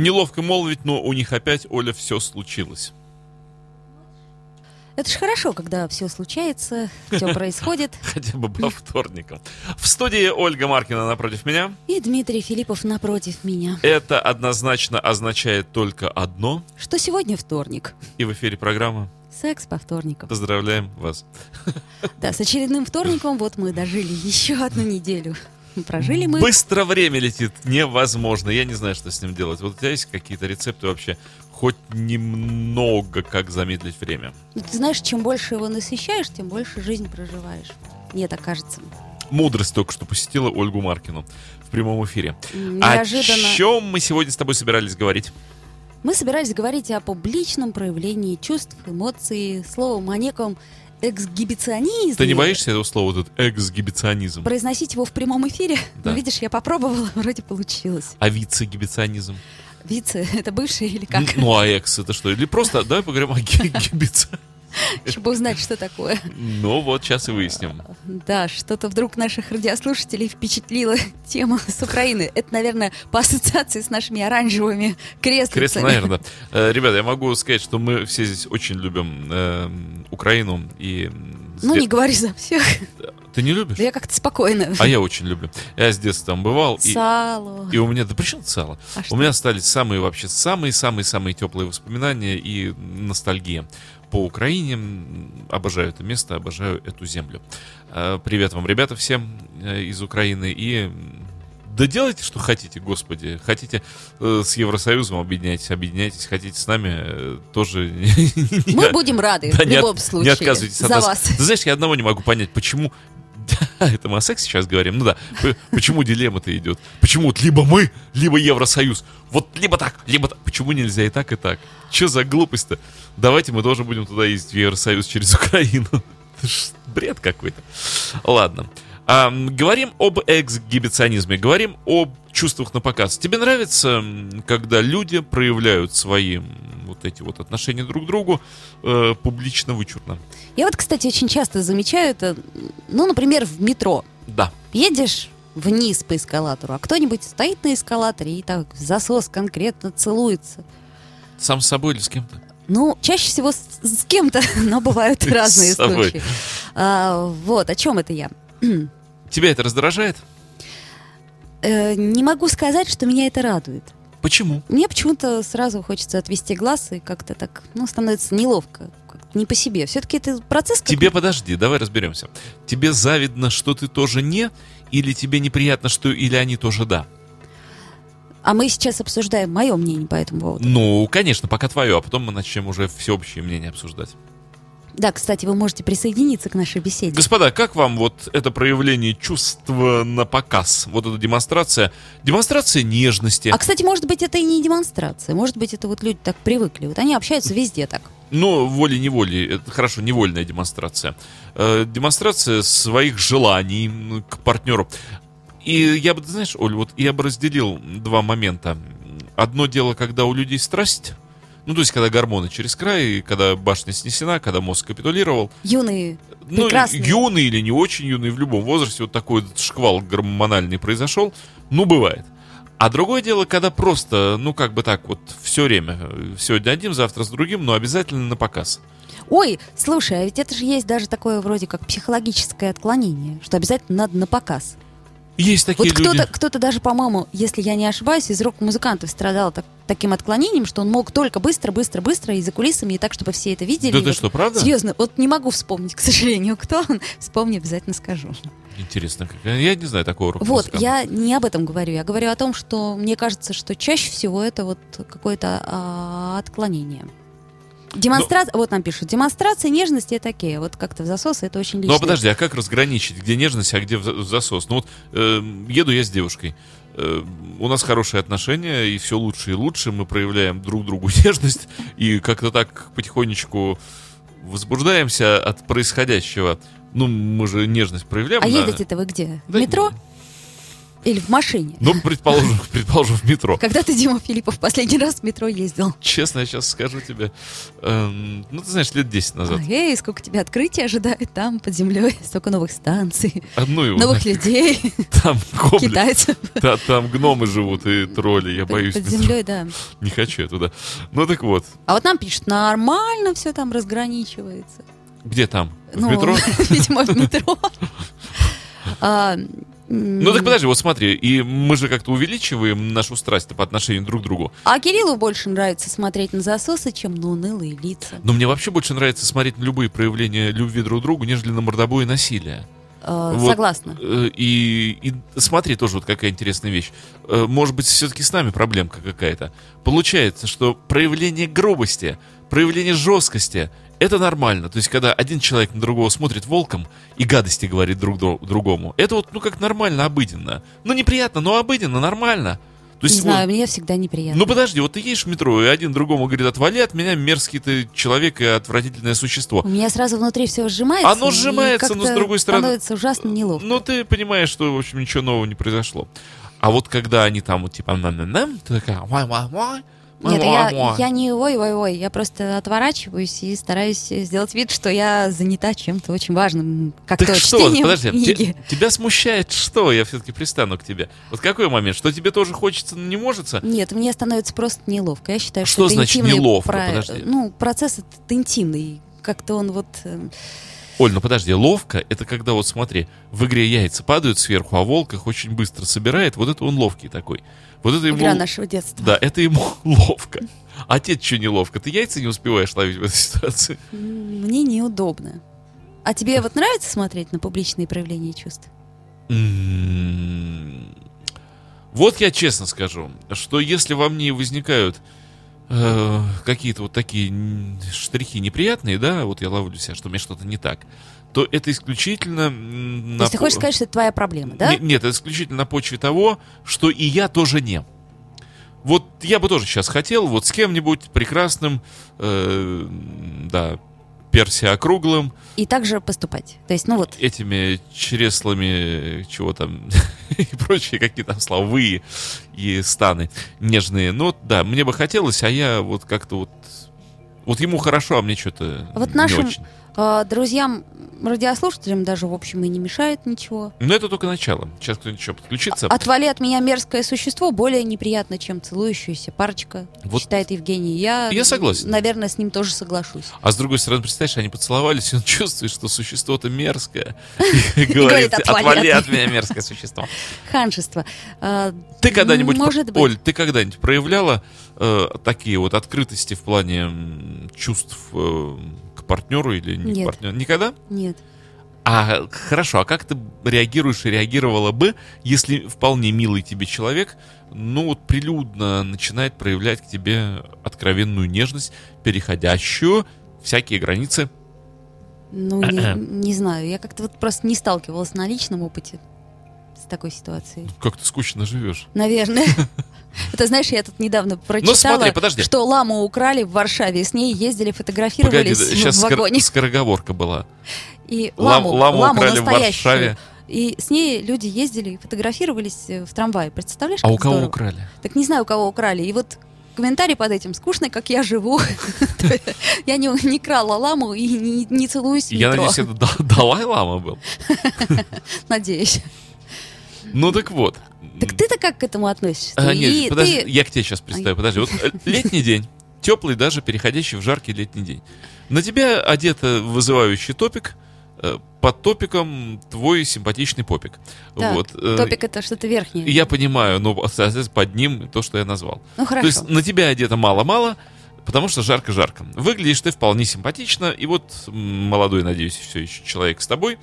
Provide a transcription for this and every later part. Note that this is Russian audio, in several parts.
Неловко молвить, но у них опять, Оля, все случилось. Это ж хорошо, когда все случается, все происходит. Хотя бы по вторникам. В студии Ольга Маркина напротив меня. И Дмитрий Филиппов напротив меня. Это однозначно означает только одно. Что сегодня вторник. И в эфире программа Секс по вторникам. Поздравляем вас. Да, с очередным вторником вот мы дожили еще одну неделю. Прожили мы. Быстро время летит, невозможно. Я не знаю, что с ним делать. Вот у тебя есть какие-то рецепты вообще? Хоть немного, как замедлить время. Ну, ты знаешь, чем больше его насыщаешь, тем больше жизнь проживаешь. Мне так кажется. Мудрость только что посетила Ольгу Маркину в прямом эфире. Неожиданно. О чем мы сегодня с тобой собирались говорить? Мы собирались говорить о публичном проявлении чувств, эмоций, словом, о неком эксгибиционизме. Ты не боишься этого слова, этот эксгибиционизм? Произносить его в прямом эфире? Да. Ну, видишь, я попробовала, вроде получилось. А вице-гибиционизм? Вице — это бывший или как? Ну, а экс это что? Или просто, давай поговорим о гибиционизме. Чтобы узнать, что такое. Ну вот, сейчас и выясним. Да, что-то вдруг наших радиослушателей впечатлила тема с Украины. Это, наверное, по ассоциации с нашими оранжевыми креслицами. Кресло, наверное. Э, Ребята, я могу сказать, что мы все здесь очень любим э, Украину и... Ну, не говори за всех. Ты не любишь? Да я как-то спокойно. А я очень люблю. Я с детства там бывал. И, Сало. и у меня, да при чем тут сало? А что? У меня остались самые вообще самые-самые-самые теплые воспоминания и ностальгия по Украине. Обожаю это место, обожаю эту землю. Э, Привет вам, ребята, всем э, из Украины. И да делайте, что хотите, господи. Хотите э, с Евросоюзом объединяйтесь, объединяйтесь. Хотите с нами э, тоже. Мы будем рады Да, в не от- любом случае. Не отказывайтесь от За нас. вас. Ты знаешь, я одного не могу понять, почему... Это мы о сексе сейчас говорим. Ну да. Почему дилемма-то идет? Почему вот либо мы, либо Евросоюз? Вот либо так, либо так. Почему нельзя и так, и так? Че за глупость-то? Давайте мы тоже будем туда ездить в Евросоюз через Украину. Бред какой-то. Ладно. Ам, говорим об эксгибиционизме, говорим об чувствах на показ. Тебе нравится, когда люди проявляют свои вот эти вот отношения друг к другу э, публично, вычурно? Я вот, кстати, очень часто замечаю это, ну, например, в метро. Да. Едешь вниз по эскалатору, а кто-нибудь стоит на эскалаторе и так засос конкретно целуется. Сам с собой или с кем-то? Ну, чаще всего с, с кем-то, но бывают разные случаи. А, вот, о чем это я? Тебя это раздражает? Э, не могу сказать, что меня это радует. Почему? Мне почему-то сразу хочется отвести глаз и как-то так, ну, становится неловко, не по себе. Все-таки это процесс... Тебе подожди, давай разберемся. Тебе завидно, что ты тоже не, или тебе неприятно, что или они тоже да? А мы сейчас обсуждаем мое мнение по этому поводу. Ну, конечно, пока твое, а потом мы начнем уже всеобщее мнение обсуждать. Да, кстати, вы можете присоединиться к нашей беседе. Господа, как вам вот это проявление чувства на показ? Вот эта демонстрация, демонстрация нежности. А, кстати, может быть, это и не демонстрация. Может быть, это вот люди так привыкли. Вот они общаются везде так. Ну, волей-неволей, это хорошо, невольная демонстрация. Э, демонстрация своих желаний к партнеру. И я бы, знаешь, Оль, вот я бы разделил два момента. Одно дело, когда у людей страсть, ну, то есть, когда гормоны через край, когда башня снесена, когда мозг капитулировал. Юные, Ну, прекрасные. юный или не очень юный, в любом возрасте вот такой шквал гормональный произошел. Ну, бывает. А другое дело, когда просто, ну, как бы так вот, все время, сегодня одним, завтра с другим, но обязательно на показ. Ой, слушай, а ведь это же есть даже такое вроде как психологическое отклонение, что обязательно надо на показ. Есть такие вот люди. кто-то, кто-то даже, по-моему, если я не ошибаюсь, из рок-музыкантов страдал так- таким отклонением, что он мог только быстро, быстро, быстро и за кулисами, и так, чтобы все это видели. Да И ты вот что, правда? Серьезно, вот не могу вспомнить, к сожалению, кто он. Вспомни, обязательно скажу. Интересно, я не знаю такого рок Вот, я не об этом говорю. Я говорю о том, что мне кажется, что чаще всего это вот какое-то а, отклонение. Демонстрация, вот нам пишут, демонстрация нежности это такие, вот как-то в засос это очень лично. Ну а подожди, а как разграничить, где нежность, а где в за- в засос? Ну вот э, еду я с девушкой. Э, у нас хорошие отношения, и все лучше и лучше. Мы проявляем друг другу нежность, и как-то так потихонечку возбуждаемся от происходящего. Ну, мы же нежность проявляем. А на- едете-то вы где? Да метро? Или в машине. Ну, предположим, предположим, в метро. Когда ты, Дима Филиппов, последний раз в метро ездил? Честно, я сейчас скажу тебе, эм, ну, ты знаешь, лет 10 назад. Эй, сколько тебя открытий ожидает там, под землей, столько новых станций, Одну его. новых людей, Там гобли, китайцев. та- там гномы живут и тролли, я боюсь. Под метро. землей, да. Не хочу я туда. Ну, так вот, А вот нам пишут, нормально все там разграничивается. где там? В Ну, метро? Видимо, в метро. Ну так подожди, вот смотри, и мы же как-то увеличиваем нашу страсть по отношению друг к другу. А Кириллу больше нравится смотреть на засосы, чем на унылые лица. Но мне вообще больше нравится смотреть на любые проявления любви друг к другу, нежели на мордобой и насилие. А, Вот, Согласна. э, И, и смотри, тоже вот какая интересная вещь. Э, Может быть, все-таки с нами проблемка какая-то. Получается, что проявление грубости, проявление жесткости это нормально. То есть, когда один человек на другого смотрит волком и гадости говорит друг дру- другому, это вот, ну, как нормально, обыденно. Ну, неприятно, но обыденно, нормально. То Не есть, знаю, вот- мне всегда неприятно. ну подожди, вот ты едешь в метро, и один другому говорит, отвали от меня, мерзкий ты человек и отвратительное существо. У меня сразу внутри все сжимается. Оно сжимается, но с другой стороны- становится ужасно неловко. Ну, ты понимаешь, что, в общем, ничего нового не произошло. А вот когда они там, вот, типа, на на на ты такая, Нет, я, я не ой-ой-ой, я просто отворачиваюсь и стараюсь сделать вид, что я занята чем-то очень важным, как Так то что, чтением подожди, книги. те- тебя смущает что? Я все-таки пристану к тебе. Вот какой момент? Что тебе тоже хочется, но не может? Нет, мне становится просто неловко. Я считаю, Что что, это значит неловко? про- Подожди. Ну, процесс этот интимный. Как-то он вот... Оль, ну подожди, ловко это когда вот смотри, в игре яйца падают сверху, а волк их очень быстро собирает. Вот это он ловкий такой. Вот это ему... Игра нашего детства. Да, это ему ловко. А тебе что неловко? Ты яйца не успеваешь ловить в этой ситуации? Мне неудобно. А тебе вот нравится смотреть на публичные проявления чувств? М, Вот я честно скажу, что если во мне возникают э, какие-то вот такие штрихи неприятные, да, вот я ловлю себя, что у меня что-то не так, то это исключительно... м, То на есть ты хочешь сказать, что это твоя проблема, да? Не- Нет, это исключительно на почве того, что и я тоже не. Вот я бы тоже сейчас хотел вот с кем-нибудь прекрасным, э, да, перси округлым, И также поступать. То есть, ну вот, этими чреслами, чего там, и прочие какие там слова, вы и станы нежные. Ну, да, мне бы хотелось, а я вот как-то вот... Вот ему хорошо, а мне что-то вот не нашим- очень. А, друзьям, радиослушателям даже, в общем, и не мешает ничего. Но это только начало. Сейчас кто-нибудь еще подключится. Отвали от меня мерзкое существо более неприятно, чем целующаяся парочка, Вот. считает Евгений. Я, Я согласен. Наверное, с ним тоже соглашусь. А с другой стороны, представляешь, они поцеловались, и он чувствует, что существо-то мерзкое. И говорит, «Отвали от меня, мерзкое существо. Ханжество. А, Ты когда-нибудь. Оль, ты когда-нибудь проявляла э, такие вот открытости в плане чувств э, партнеру или не Нет. партнеру? Никогда? Нет. А хорошо, а как ты реагируешь и реагировала бы, если вполне милый тебе человек, ну вот прилюдно начинает проявлять к тебе откровенную нежность, переходящую всякие границы? Ну, не, не знаю. Я как-то вот просто не сталкивалась на личном опыте такой ситуацией. Как ты скучно живешь? Наверное. Это знаешь, я тут недавно прочитала, Ну, смотри, подожди. что ламу украли в Варшаве, с ней ездили, Погоди, фотографировались сейчас в вагоне. скороговорка была. И Лам- ламу, ламу ламу украли в. Варшаве. И с ней люди ездили и фотографировались э, в трамвае. Представляешь, А у кого здорово? украли? Так не знаю, у кого украли. И вот комментарий под этим скучно, как я живу. Я не, крала ламу и не, целуюсь Я надеюсь, это Да- Далай-Лама был. Надеюсь. Ну так вот. Так ты-то как к этому относишься? А, нет, И подожди, ты- я к тебе сейчас представлю. Подожди, вот э, летний день, теплый даже, переходящий в жаркий летний день. На тебя одета вызывающий топик, э, под топиком твой симпатичный попик. Так, вот. э, Топик это что-то верхнее. Я понимаю, но соответственно, под ним то, что я назвал. Ну То хорошо. есть на тебя одето мало-мало, потому что жарко-жарко. Выглядишь ты вполне симпатично, и вот молодой, надеюсь, все еще человек с тобой.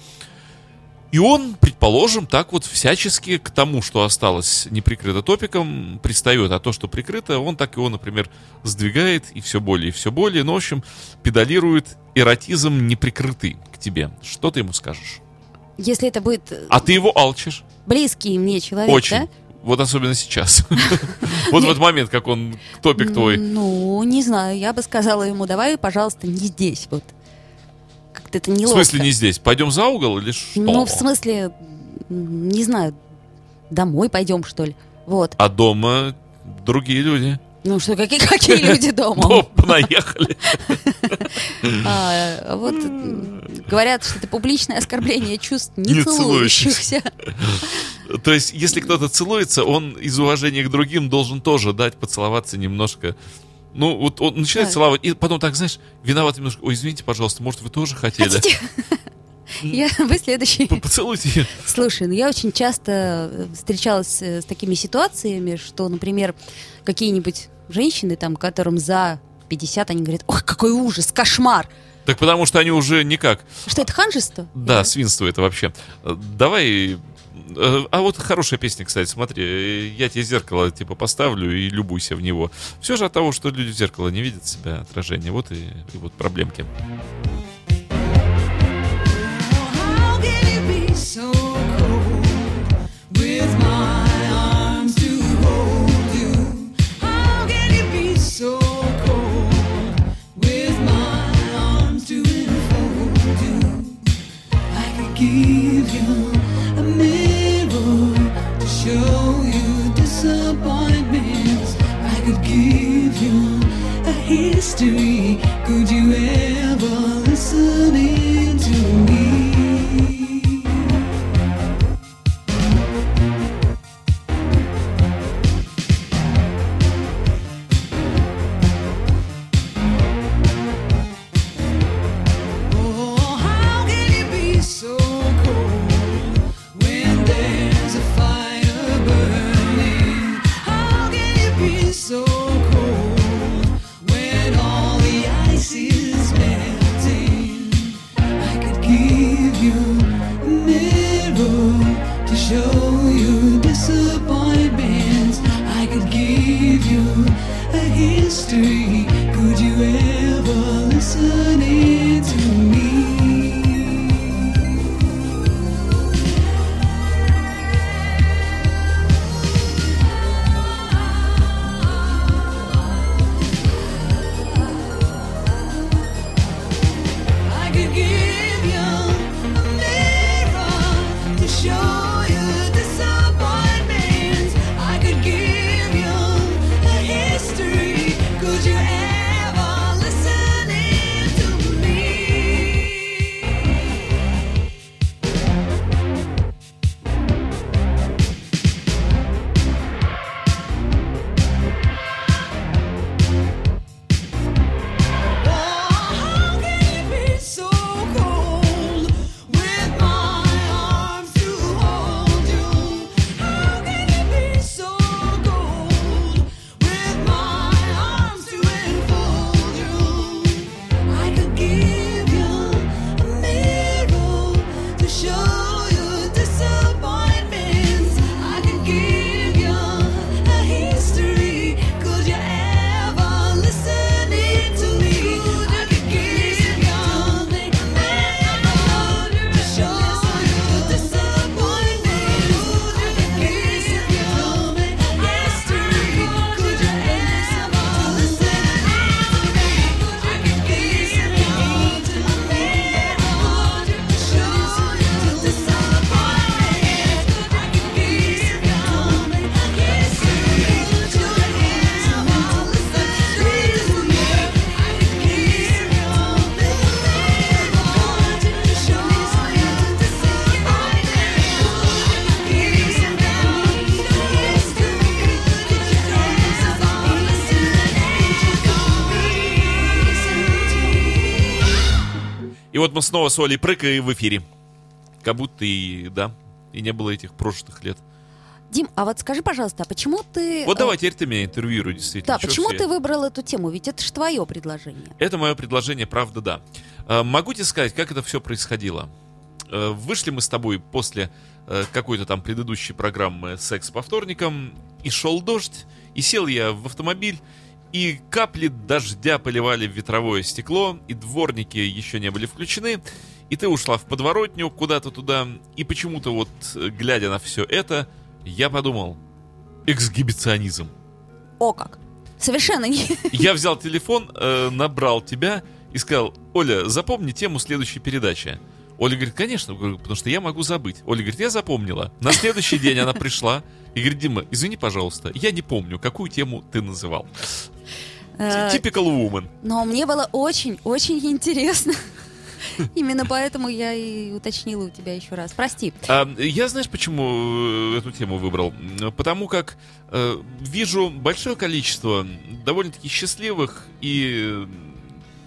И он, предположим, так вот всячески к тому, что осталось не прикрыто топиком, пристает, а то, что прикрыто, он так его, например, сдвигает и все более и все более. Ну, в общем, педалирует эротизм неприкрытый к тебе. Что ты ему скажешь? Если это будет э, А ты его алчишь. близкий мне человек, Очень. да? Вот особенно сейчас. Вот в этот момент, как он топик твой. Ну, не знаю, я бы сказала ему, давай, пожалуйста, не здесь вот. Как-то это В неловко. смысле не здесь? Пойдем за угол или что? Ну, в смысле, не знаю, домой пойдем, что ли. Вот. А дома другие люди. Ну что, какие, какие люди дома? Ну, понаехали. А, вот говорят, что это публичное оскорбление чувств Не не целующихся. То есть, если кто-то целуется, он из уважения к другим должен тоже дать поцеловаться немножко. Ну, вот он начинает Так. целовать, и потом так, знаешь, виноват немножко. Ой, извините, пожалуйста, может, вы тоже хотели? Хотите? Я, вы следующий. Поцелуйте. Слушай, ну я очень часто э, встречалась э, с такими ситуациями, что, например, какие-нибудь женщины, там, которым за 50, они говорят, ой, какой ужас, кошмар. Так потому что они уже никак. Что это ханжество? Да, свинство это вообще. Давай... э, А вот хорошая песня, кстати, смотри. Я тебе зеркало типа поставлю и любуйся в него. Все же от того, что люди в зеркало не видят себя отражение. Вот и, и вот проблемки. With my history. Could you ever listen to. Мы снова с Олей Прык и в эфире. Как будто и, да, и не было этих прошлых лет. Дим, а вот скажи, пожалуйста, а почему ты... Вот э, давай теперь ты меня интервьюируй, действительно. Да, Чё почему все? ты выбрал эту тему? Ведь это же твое предложение. Это мое предложение, правда, да. Э, Могу тебе сказать, как это все происходило. Э, Вышли мы с тобой после э, какой-то там предыдущей программы «Секс по вторникам», и шел дождь, и сел я в автомобиль, и капли дождя поливали в ветровое стекло, и дворники еще не были включены, и ты ушла в подворотню куда-то туда, и почему-то вот, глядя на все это, я подумал, эксгибиционизм. О как! Совершенно не... Я взял телефон, э, набрал тебя и сказал, Оля, запомни тему следующей передачи. Оля говорит, конечно, потому что я могу забыть. Оля говорит, я запомнила. На следующий день она пришла и говорит, Дима, извини, пожалуйста, я не помню, какую тему ты называл. Э, Typical woman. Но мне было очень-очень интересно. Именно поэтому я и уточнила у тебя еще раз. Прости. А, я знаешь, почему э, эту тему выбрал? Потому как э, вижу большое количество довольно-таки счастливых и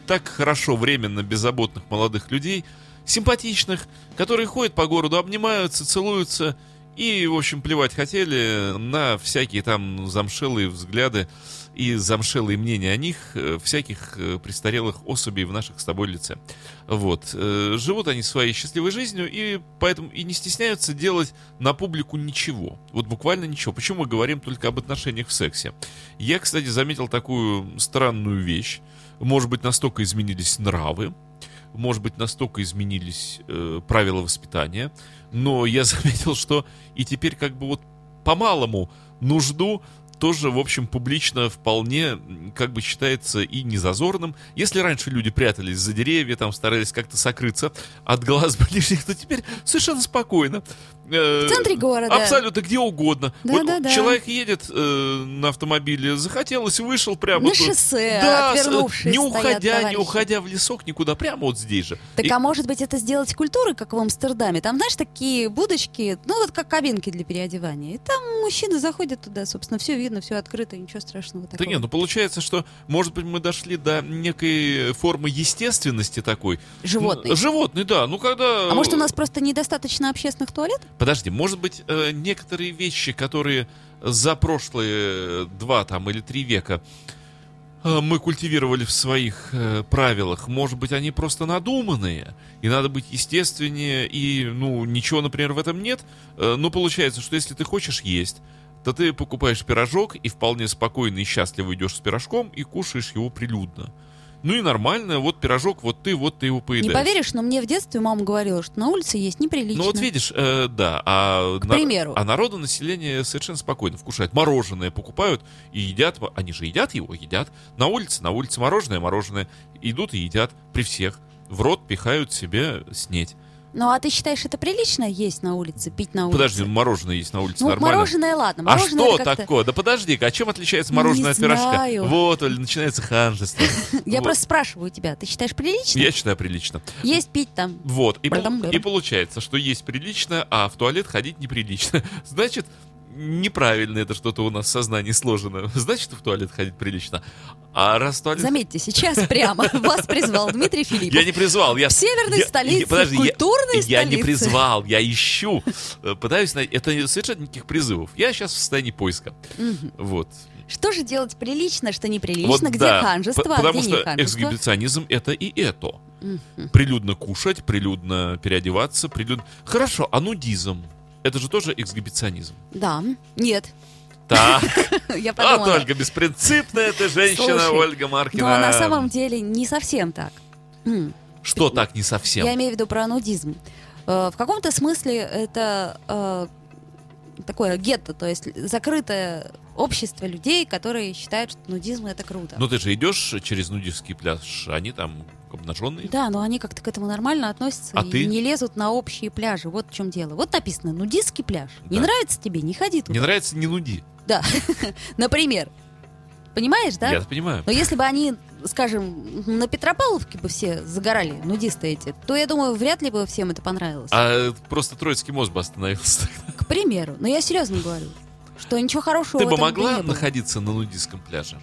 так хорошо временно беззаботных молодых людей, симпатичных, которые ходят по городу, обнимаются, целуются и, в общем, плевать хотели на всякие там замшелые взгляды и замшелые мнения о них э, всяких э, престарелых особей в наших с тобой лице. Вот. Э, Живут они своей счастливой жизнью и поэтому и не стесняются делать на публику ничего. Вот буквально ничего. Почему мы говорим только об отношениях в сексе? Я, кстати, заметил такую странную вещь. Может быть, настолько изменились нравы, может быть, настолько изменились э, правила воспитания, но я заметил, что и теперь как бы вот по-малому нужду тоже, в общем, публично вполне как бы считается и незазорным. Если раньше люди прятались за деревья, там старались как-то сокрыться от глаз ближних, то теперь совершенно спокойно. Э, В центре города. Абсолютно, где угодно. Да, Вот да, да. Человек едет э, на автомобиле, захотелось, вышел прямо... На тут. шоссе, да, с- отвернувшись, не стоят уходя, не товарищи. уходя в лесок никуда, прямо вот здесь же. Так, И- а может быть, это сделать культурой, как в Амстердаме? Там, знаешь, такие будочки, ну вот как кабинки для переодевания. И там мужчины заходят туда, собственно, все видно, все открыто, ничего страшного Да такого. нет, ну получается, что, может быть, мы дошли до некой формы естественности такой. Животный. Ну, Животный, да. Ну, когда... А может, у нас просто недостаточно общественных туалетов? Подожди, может быть, э, некоторые вещи, которые за прошлые два там или три века э, мы культивировали в своих э, правилах, может быть, они просто надуманные, и надо быть естественнее, и, ну, ничего, например, в этом нет. Ну, получается, что если ты хочешь есть, то ты покупаешь пирожок и вполне спокойно и счастливо идешь с пирожком и кушаешь его прилюдно. Ну и нормально, вот пирожок, вот ты, вот ты его поедаешь. Не поверишь, но мне в детстве мама говорила, что на улице есть неприлично. Ну вот видишь, э, да, а, К примеру. а народу население совершенно спокойно вкушает. Мороженое покупают и едят, они же едят его, едят. На улице, на улице мороженое, мороженое. Идут и едят при всех. В рот пихают себе снеть. Ну а ты считаешь, это прилично есть на улице, пить на улице? Подожди, мороженое есть на улице ну, нормально. мороженое, ладно. А Мороженое что это как-то- такое? Да подожди-ка, а чем отличается мороженое не от пирожка? знаю. Вот, Оль, начинается ханжество. Я просто спрашиваю тебя, ты считаешь прилично? Я считаю прилично. Есть, пить там. Вот, и получается, что есть прилично, а в туалет ходить неприлично. Значит, неправильно это что-то у нас в сознании сложено. Значит, в туалет ходить прилично. А раз в туалет... Заметьте, сейчас прямо вас призвал Дмитрий Филиппов. Я не призвал, я... В северной я- столице, я- подожди, в я- культурной я, не столице. призвал, я ищу. Э, Пытаюсь найти... Это совершенно никаких призывов. Я сейчас в состоянии поиска. Вот. Что же делать прилично, что неприлично, вот где да. ханжество, П- а где не что ханжество? эксгибиционизм это и это. Мгм. Прилюдно кушать, прилюдно переодеваться, прилюдно... Хорошо, а нудизм? Это же тоже эксгибиционизм. Да, нет, Так, я а подумала. только беспринципная ты женщина, Слушай, Ольга Маркина. Но на самом деле не совсем так. Что так не совсем? Я имею в виду про нудизм. Э, В каком-то смысле это э, такое гетто, то есть закрытое общество людей, которые считают, что нудизм это круто. Ну ты же идешь через нудистский пляж, они там обнаженные. Да, но они как-то к этому нормально относятся А и ты? не лезут на общие пляжи. Вот в чем дело. Вот написано нудистский пляж. Не Да. нравится тебе, не ходи туда. Не нравится, не нуди. Да, например. Понимаешь, да? Я понимаю. Но если бы они, скажем, на Петропавловке бы все загорали, нудисты эти, то, я думаю, вряд ли бы всем это понравилось. А просто Троицкий мост бы остановился. К примеру. Но я серьезно говорю, что ничего хорошего Ты бы могла не находиться на нудистском пляже?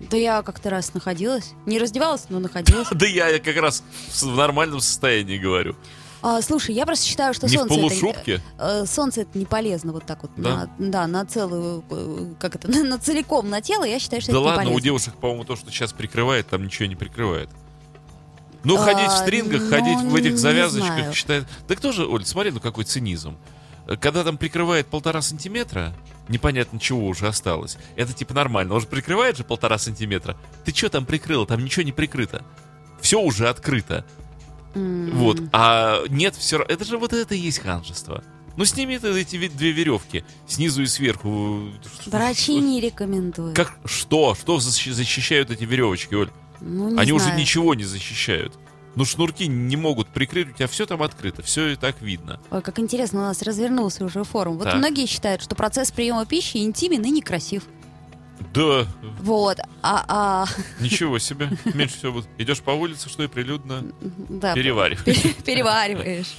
Да я как-то раз находилась. Не раздевалась, но находилась. Да я как раз в нормальном состоянии говорю. А, слушай, я просто считаю, что Не в солнце... это- полушубке? э, солнце это не полезно вот так вот Да? на, да, на целую, э, как это, на, целиком на тело, я считаю, что Да это не ладно, у полезно. девушек, по-моему, то, что сейчас прикрывает, там ничего не прикрывает. Ну, А, ходить в стрингах, ну, ходить в этих не завязочках, считает... Да кто же, Оль, смотри, ну какой цинизм. Когда там прикрывает полтора сантиметра, непонятно чего уже осталось. Это типа нормально. Он же прикрывает же полтора сантиметра. Ты что там прикрыла? Там ничего не прикрыто. Все уже открыто. Вот. А нет, все Это же вот это и есть ханжество. Ну, сними ты эти ве- две веревки снизу и сверху. Врачи не рекомендуют. Как что? Что защи- защищают эти веревочки, Оль? Ну, не Они уже знаю. ничего не защищают. Ну, шнурки не могут прикрыть, у тебя все там открыто, все и так видно. Ой, как интересно, у нас развернулся уже форум. Вот Так. многие считают, что процесс приема пищи интимен и некрасив. Да, Вот, а, а, ничего себе. Меньше всего будет. Идешь по улице, что и прилюдно да, перевариваешь. пере- перевариваешь.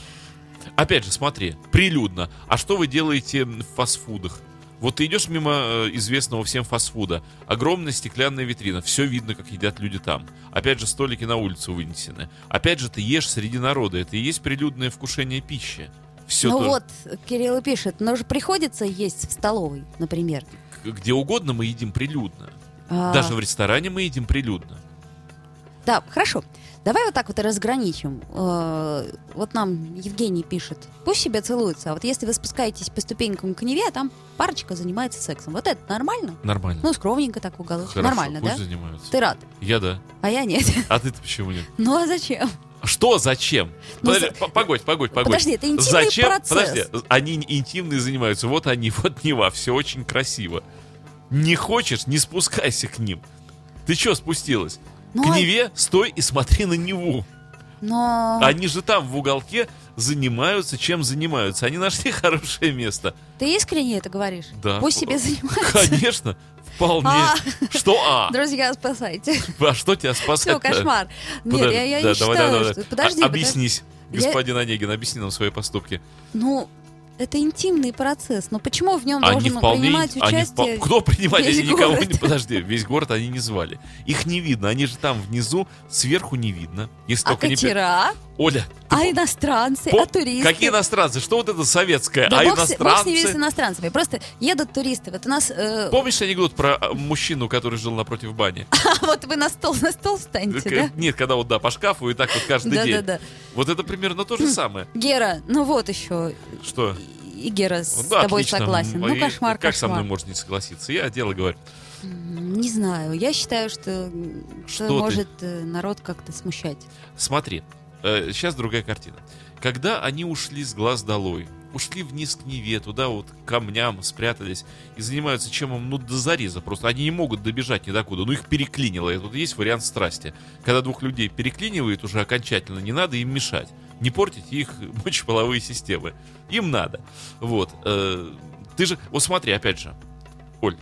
Опять же, смотри, прилюдно. А что вы делаете в фастфудах? Вот ты идешь мимо э, известного всем фастфуда. Огромная стеклянная витрина. Все видно, как едят люди там. Опять же, столики на улицу вынесены. Опять же, ты ешь среди народа. Это и есть прилюдное вкушение пищи. Все ну вот, Кирилл и пишет, но же приходится есть в столовой, например. где угодно мы едим прилюдно. А, Даже в ресторане мы едим прилюдно. Да, хорошо. Давай вот так вот и разграничим. Э, Вот нам Евгений пишет. Пусть себе целуются, а вот если вы спускаетесь по ступенькам к Неве, а там парочка занимается сексом. Вот это нормально? Нормально. Ну, скромненько так в уголок. Хорошо, Нормально, пусть да? занимаются. Ты рад, Я да. а я нет. А ты-то почему нет? Ну а зачем? Что зачем? Ну, Подожди, за- по- погодь, погодь, погодь. Подожди, это интимный Зачем? процесс. Подожди, они интимные занимаются. Вот они, вот Нева, все очень красиво. Не хочешь, не спускайся к ним. Ты что спустилась? Ну, к а- Неве стой и смотри на Неву. Но Они же там в уголке занимаются, чем занимаются. Они нашли хорошее место. ты искренне это говоришь? Да. Пусть себе занимаются. Конечно, вполне. А. Что а? Друзья, спасайте. А что тебя Все, спасать? кошмар. Нет, Подожди, я, я да, не давай, считаю, давай, что... давай. Подожди, А-. Объяснись, Я- господин Онегин, объясни нам свои поступки. Ну, это интимный процесс. Но почему в нем Они должен вполне... принимать они участие? впол- Кто принимает? весь Они никого город? не... Подожди, весь город они не звали. Их не видно, они же там внизу, сверху не видно. Если А только не... Оля, А иностранцы? по- А туристы? Какие иностранцы? Что вот это советское? Да а бог, с- бог с ними, с иностранцы? иностранцами. Просто едут туристы. Вот у нас... э, Помнишь анекдот про а, мужчину, который жил напротив бани? вот вы на стол, на стол встанете, К- да? Нет, когда вот, да, по шкафу и так вот каждый день. Да-да-да. Вот это примерно то же самое. Гера, ну вот еще. Что? И Гера с Ну Да, тобой отлично. согласен. Ну, И кошмар, Как со мной кошмар. можно не согласиться? Я дело говорю. Не знаю. Я считаю, что, Что ты? может э, народ как-то смущать. Смотри, сейчас другая картина. Когда они ушли с глаз долой, ушли вниз к Неве, туда вот к камням спрятались и занимаются чем им, ну, до зареза просто. Они не могут добежать ни докуда, ну, их переклинило. И тут есть вариант страсти. Когда двух людей переклинивает уже окончательно, не надо им мешать. Не портить их мочеполовые системы. Им надо. Вот. э, Ты же, вот смотри, опять же, Оль,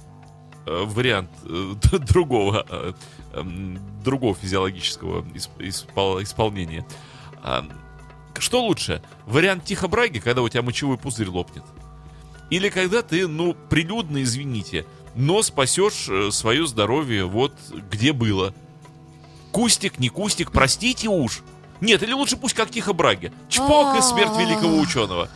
э, вариант э, другого, э, эм, другого физиологического исп- испол- исполнения. А, Что лучше? Вариант тихо браги, когда у тебя мочевой пузырь лопнет? Или когда ты, ну, прилюдно, извините, но спасешь э, свое здоровье вот где было? Кустик, не кустик, простите уж. Нет, или лучше пусть как тихо браги. Чпок и смерть великого ученого.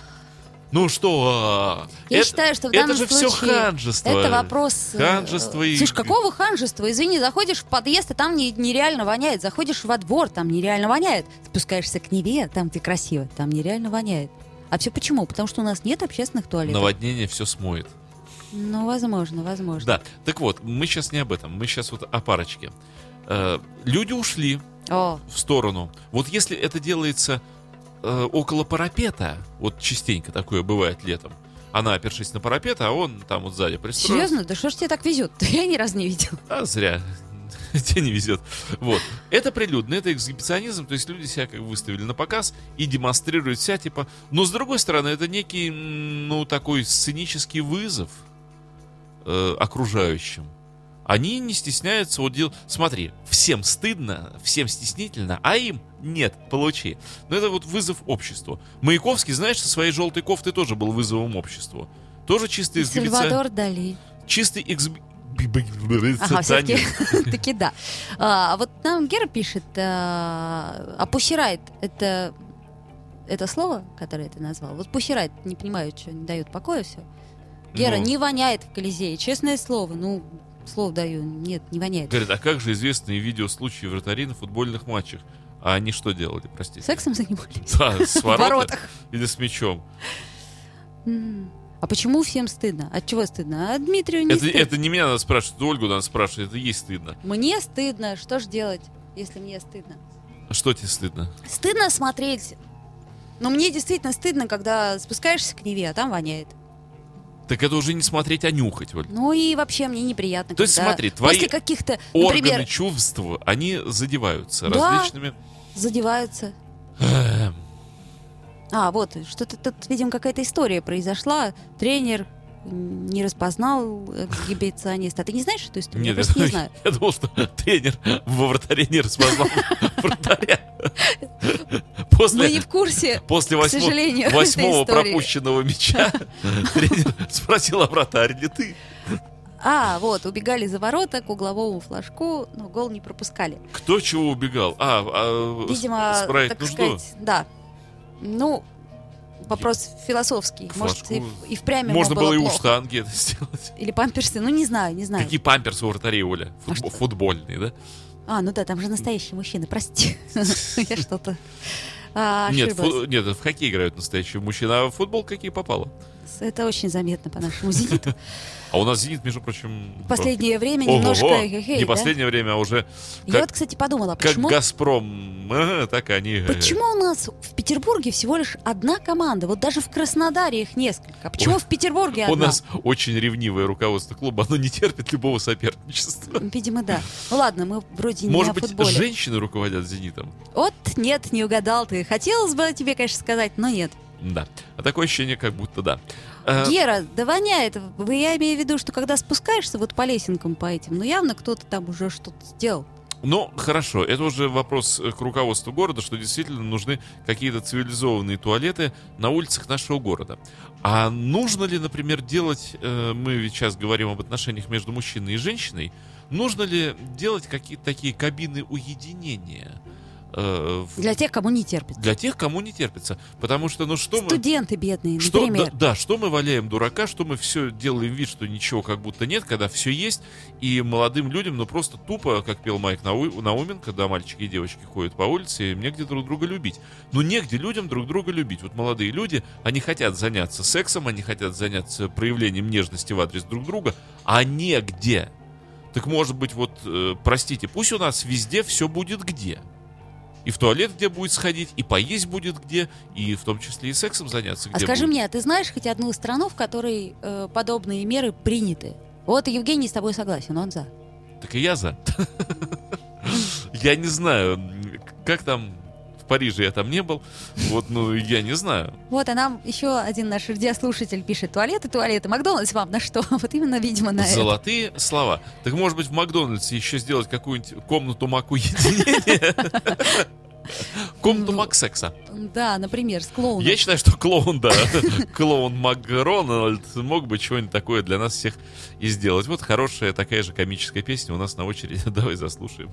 Ну что? а, Я это- считаю, что в это данном же все случае ханжество. Это вопрос... э, Ханжество и... Слушай, какого ханжества? Извини, заходишь в подъезд, и там не- нереально воняет. Заходишь во двор, там нереально воняет. Спускаешься к Неве, там ты красиво, там нереально воняет. А все почему? Потому что у нас нет общественных туалетов. Наводнение все смоет. Ну, возможно, возможно. Да, так вот, мы сейчас не об этом, мы сейчас вот о парочке. Э, люди ушли О, в сторону. Вот если это делается э, около парапета, вот частенько такое бывает летом, она опершись на парапет, а он там вот сзади пристроился. серьезно? Да что ж тебе так везет? Я ни разу не видел. А, зря. Тебе не везет. Вот. Это прилюдно, это эксгибиционизм, то есть люди себя как выставили на показ и демонстрируют себя, типа... Но, с другой стороны, это некий, ну, такой сценический вызов э, окружающим. Они не стесняются вот дел... Смотри, всем стыдно, всем стеснительно, а им нет, получи. Но это вот вызов обществу. Маяковский, знаешь, со своей желтой кофтой тоже был вызовом обществу. Тоже чистый эксгибиционизм. Сальвадор Дали. Чистый эксби... Ага, все-таки таки да. А, вот нам Гера пишет, а, а пусирайт это это слово, которое ты назвал? Вот пусирайт, не понимаю, что не дает покоя все. Гера, Ну. не воняет в Колизее, честное слово. Ну, слово даю, нет, не воняет. Говорит, а как же известные видео случаи вратарей на футбольных матчах? А они что делали, простите? Сексом занимались? Да, с воротах. или с мячом? А почему всем стыдно? От чего стыдно? А Дмитрию не Это, стыдно. это не меня надо спрашивать, это Ольгу надо спрашивать, это ей стыдно. Мне стыдно. Что ж делать, если мне стыдно? А Что тебе стыдно? Стыдно смотреть. Но мне действительно стыдно, когда спускаешься к Неве, а там воняет. Так это уже не смотреть, а нюхать, Оль. Ну и вообще мне неприятно. То есть смотри, твои после каких-то, Органы например, чувств, они задеваются Да. различными... задеваются. А, вот, что-то тут, видимо, какая-то история произошла. Тренер не распознал эксгибициониста. А ты не знаешь эту историю? Я Нет, просто не знаю. я думал, что тренер во вратаре не распознал вратаря. Мы После, не в курсе. после к восьмо- сожалению, этой восьмого пропущенного мяча тренер спросил, а вратарь ли ты? А, вот, убегали за ворота к угловому флажку, но гол не пропускали. Кто чего убегал? А, а, Видимо, справить так нужду? сказать, да. Ну, вопрос философский. К Может, и, флажку. и впрямь Можно было и у штанги это сделать. Или памперсы, ну не знаю, не знаю. Какие памперсы у вратарей, Оля? А Футбо- что? Футбольные, да? А, ну да, там же настоящие мужчины, прости. Я что-то а, Нет, фу- нет, в хоккей играют настоящие мужчины, а в футбол какие попало? Это очень заметно по нашему «Зениту». А у нас «Зенит», между прочим... В последнее время Ого-го. немножко... хе-хей, Не да? последнее время, а уже Я как- вот, кстати, подумала, как почему... «Газпром», ага, так они... э, Почему у нас в Петербурге всего лишь одна команда? Вот даже в Краснодаре их несколько. Почему в Петербурге У одна? нас очень ревнивое руководство клуба, оно не терпит любого соперничества. Видимо, да. Ну ладно, мы вроде не Может быть, футболе. женщины руководят «Зенитом»? Вот нет, не угадал ты. Хотелось бы тебе, конечно, сказать, но нет. Да. А такое ощущение, как будто да. Э, Гера, да воняет. Я имею в виду, что когда спускаешься вот по лесенкам по этим, ну явно кто-то там уже что-то сделал. Ну, хорошо, это уже вопрос э, к руководству города, что действительно нужны какие-то цивилизованные туалеты на улицах нашего города. А нужно ли, например, делать, э, мы ведь сейчас говорим об отношениях между мужчиной и женщиной, нужно ли делать какие-то такие кабины уединения? Э, в- Для тех, кому не терпит. для тех, кому не терпится. Потому что, ну что мы... Студенты бедные, Что, да, например. да, что мы валяем дурака, что мы все делаем вид, что ничего как будто нет, когда все есть, и молодым людям, ну просто тупо, как пел Майк Нау- Наумен, когда мальчики и девочки ходят по улице, им негде друг друга любить. Ну негде людям друг друга любить. Вот молодые люди, они хотят заняться сексом, они хотят заняться проявлением нежности в адрес друг друга, а негде. Так может быть, вот, э, простите, пусть у нас везде все будет где. И в туалет где будет сходить, и поесть будет где, и в том числе и сексом заняться где А скажи будет. мне, а ты знаешь хоть одну страну, в которой э, подобные меры приняты? Вот Евгений с тобой согласен, он за. Так и я за. Я не знаю, как там Париже я там не был. Вот, ну, я не знаю. Вот, а нам еще один наш радиослушатель пишет, туалеты, туалеты, Макдональдс вам на что? Вот именно, видимо, на это. Золотые слова. Так может быть в Макдональдсе еще сделать какую-нибудь комнату мак уединения? Комнату Ну, мак секса. Да, например, с клоуном. Я считаю, что клоун, да, клоун Макрональд мог бы чего-нибудь такое для нас всех и сделать. Вот хорошая такая же комическая песня у нас на очереди. Давай заслушаем.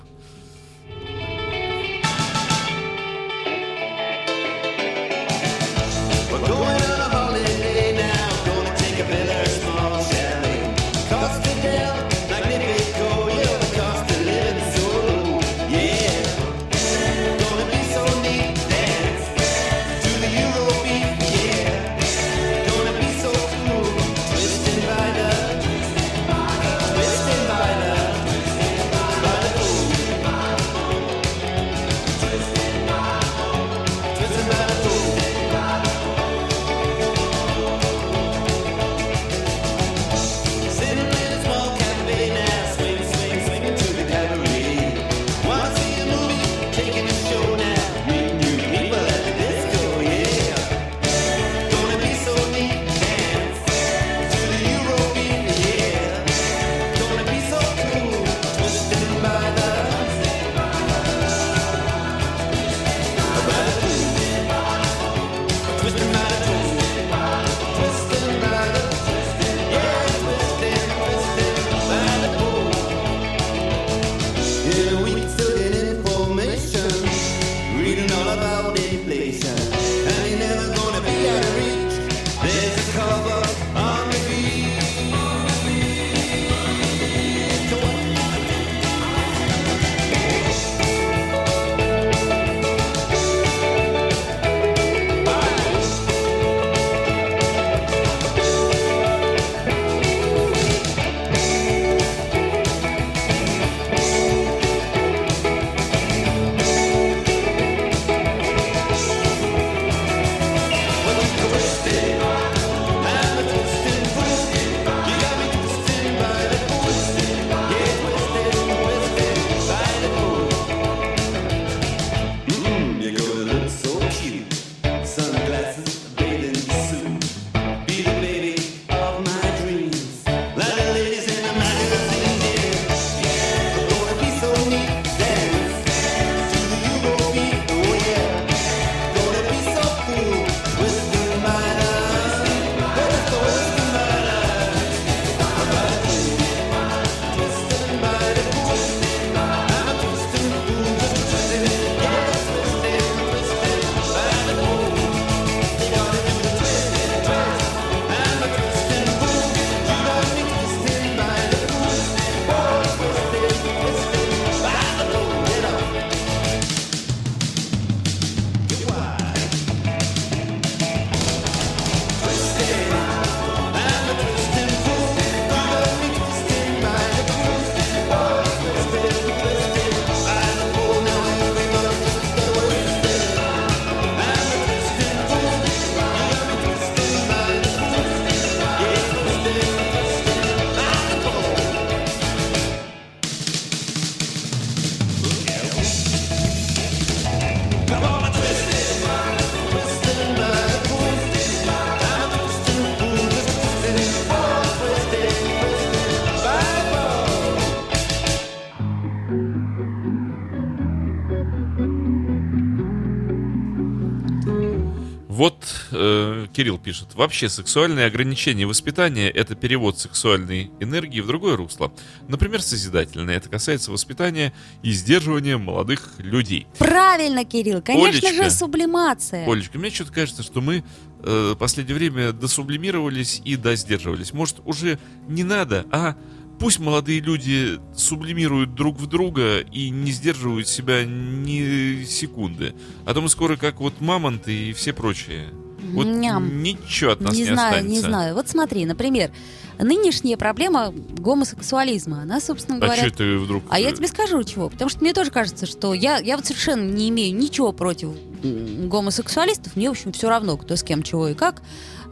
Кирилл пишет. Вообще сексуальные ограничения воспитания – это перевод сексуальной энергии в другое русло. Например, созидательное. Это касается воспитания и сдерживания молодых людей. Правильно, Кирилл, конечно Олечка. же, сублимация. Олечка, мне что-то кажется, что мы э, последнее время досублимировались и досдерживались. Может, уже не надо, а пусть молодые люди сублимируют друг в друга и не сдерживают себя ни секунды. А то мы скоро как вот мамонты и все прочие. Вот Ням. ничего от нас не, не знаю, останется. не знаю. Вот смотри, например, нынешняя проблема гомосексуализма, она, собственно А говоря... что ты вдруг... А я э, тебе скажу чего, потому что мне тоже кажется, что я, я вот совершенно не имею ничего против гомосексуалистов, мне, в общем, все равно, кто с кем, чего и как.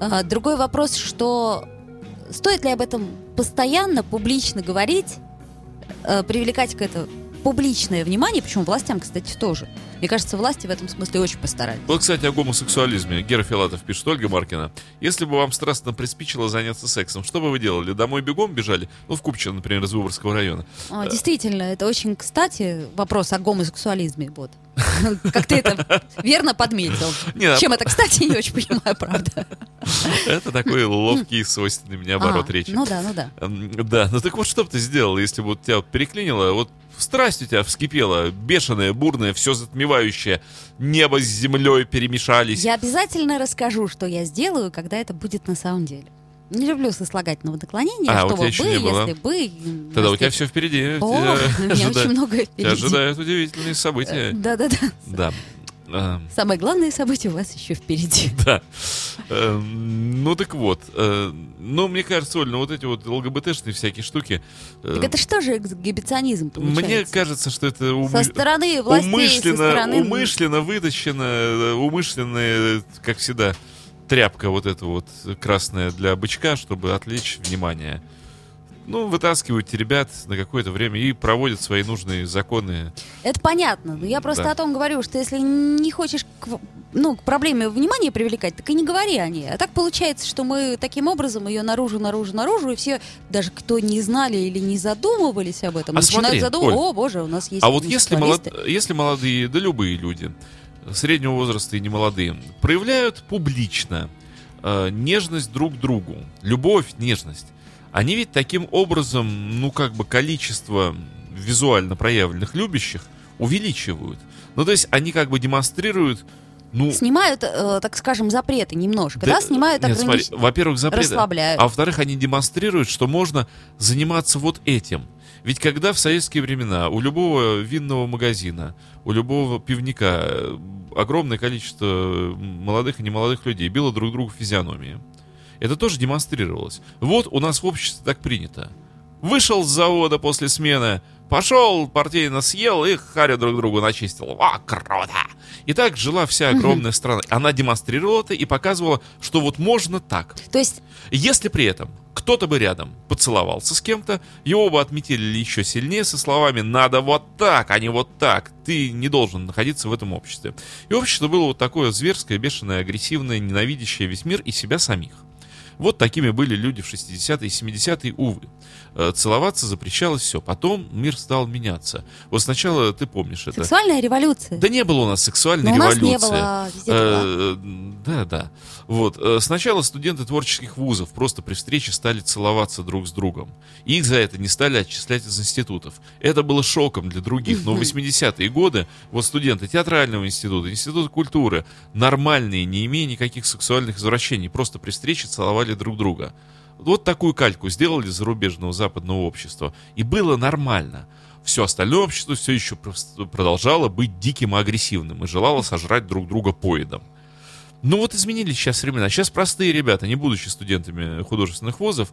А, другой вопрос, что стоит ли об этом постоянно, публично говорить, э, привлекать к этому публичное внимание, причем властям, кстати, тоже. Мне кажется, власти в этом смысле очень постарались. Вот, кстати, о гомосексуализме. Гера Филатов пишет, Ольга Маркина. Если бы вам страстно приспичило заняться сексом, что бы вы делали? Домой бегом бежали? Ну, в Купчино, например, из Выборгского района. А, Действительно, это очень кстати вопрос о гомосексуализме. Вот. Как ты это верно подметил. А- Чем это, кстати, не очень понимаю, правда. Это такой ловкий, свойственный мне оборот А, речи. Ну да, ну да. Да, ну так вот что бы ты сделал, если бы тебя переклинило, вот страсть у тебя вскипела, бешеная, бурная, все затмевающее, небо с землей перемешались. Я обязательно расскажу, что я сделаю, когда это будет на самом деле. Не люблю сослагательного наклонения, А, что тебя бы, не было? если бы... Тогда у если- тебя все впереди. О, тебя у меня ожидает- очень много Тебя впереди. ожидают удивительные события. Да-да-да. Да. Эм, Самое главное событие у вас еще впереди. Да. Эм, Ну так вот. э, Ну, мне кажется, Оль, ну вот эти вот ЛГБТшные всякие штуки. э, Так это что же эксгибиционизм получается? Мне кажется, что это умы- Со стороны властей, со умышленно, стороны... умышленно вытащено, э, умышленная, как всегда, тряпка вот эта вот красная для бычка, чтобы отвлечь внимание. Ну, вытаскивают ребят на какое-то время и проводят свои нужные законы. Это понятно, но я просто Да. о том говорю, что если не хочешь к, ну, к проблеме внимание привлекать, так и не говори о ней. А так получается, что мы таким образом ее наружу, наружу, наружу, и все, даже кто не знали или не задумывались об этом, А начинают смотри, задумываться, Оль, о боже, у нас есть А вот если, молод- гомосексуалисты». если молодые, да любые люди, среднего возраста и немолодые, проявляют публично э, нежность друг к другу, любовь, нежность, они ведь таким образом, ну, как бы количество визуально проявленных любящих увеличивают. Ну, то есть они как бы демонстрируют, ну... Снимают, э, так скажем, запреты немножко, да, снимают нет, смотри, ограничения. во-первых, запреты, расслабляют. а во-вторых, они демонстрируют, что можно заниматься вот этим. Ведь когда в советские времена у любого винного магазина, у любого пивника э, огромное количество молодых и немолодых людей било друг другу физиономии, это тоже демонстрировалось. Вот у нас в обществе так принято. Вышел с завода после смены, пошел, партийно съел и харю друг другу начистил. О, круто! И так жила вся огромная страна. Она демонстрировала это и показывала, что вот можно так. То есть, Если при этом кто-то бы рядом поцеловался с кем-то, его бы отметили еще сильнее со словами «надо вот так, а не вот так, ты не должен находиться в этом обществе». И общество было вот такое зверское, бешеное, агрессивное, ненавидящее весь мир и себя самих. Вот такими были люди в 60-е и 70-е, увы. Э, Целоваться запрещалось все. Потом мир стал меняться. Вот сначала, ты помнишь это... сексуальная революция. Да не было у нас сексуальной Но у нас революции. не было, была. Э, Да, да. Вот. э, Сначала студенты творческих вузов просто при встрече стали целоваться друг с другом. Их за это не стали отчислять из институтов. Это было шоком для других. Но в 80-е годы вот студенты театрального института, института культуры, нормальные, не имея никаких сексуальных извращений, просто при встрече целовали друг друга. Вот такую кальку сделали зарубежного западного общества. И было нормально. Все остальное общество все еще продолжало быть диким и агрессивным и желало сожрать друг друга поедом. Ну вот изменились сейчас времена. Сейчас простые ребята, не будучи студентами художественных вузов,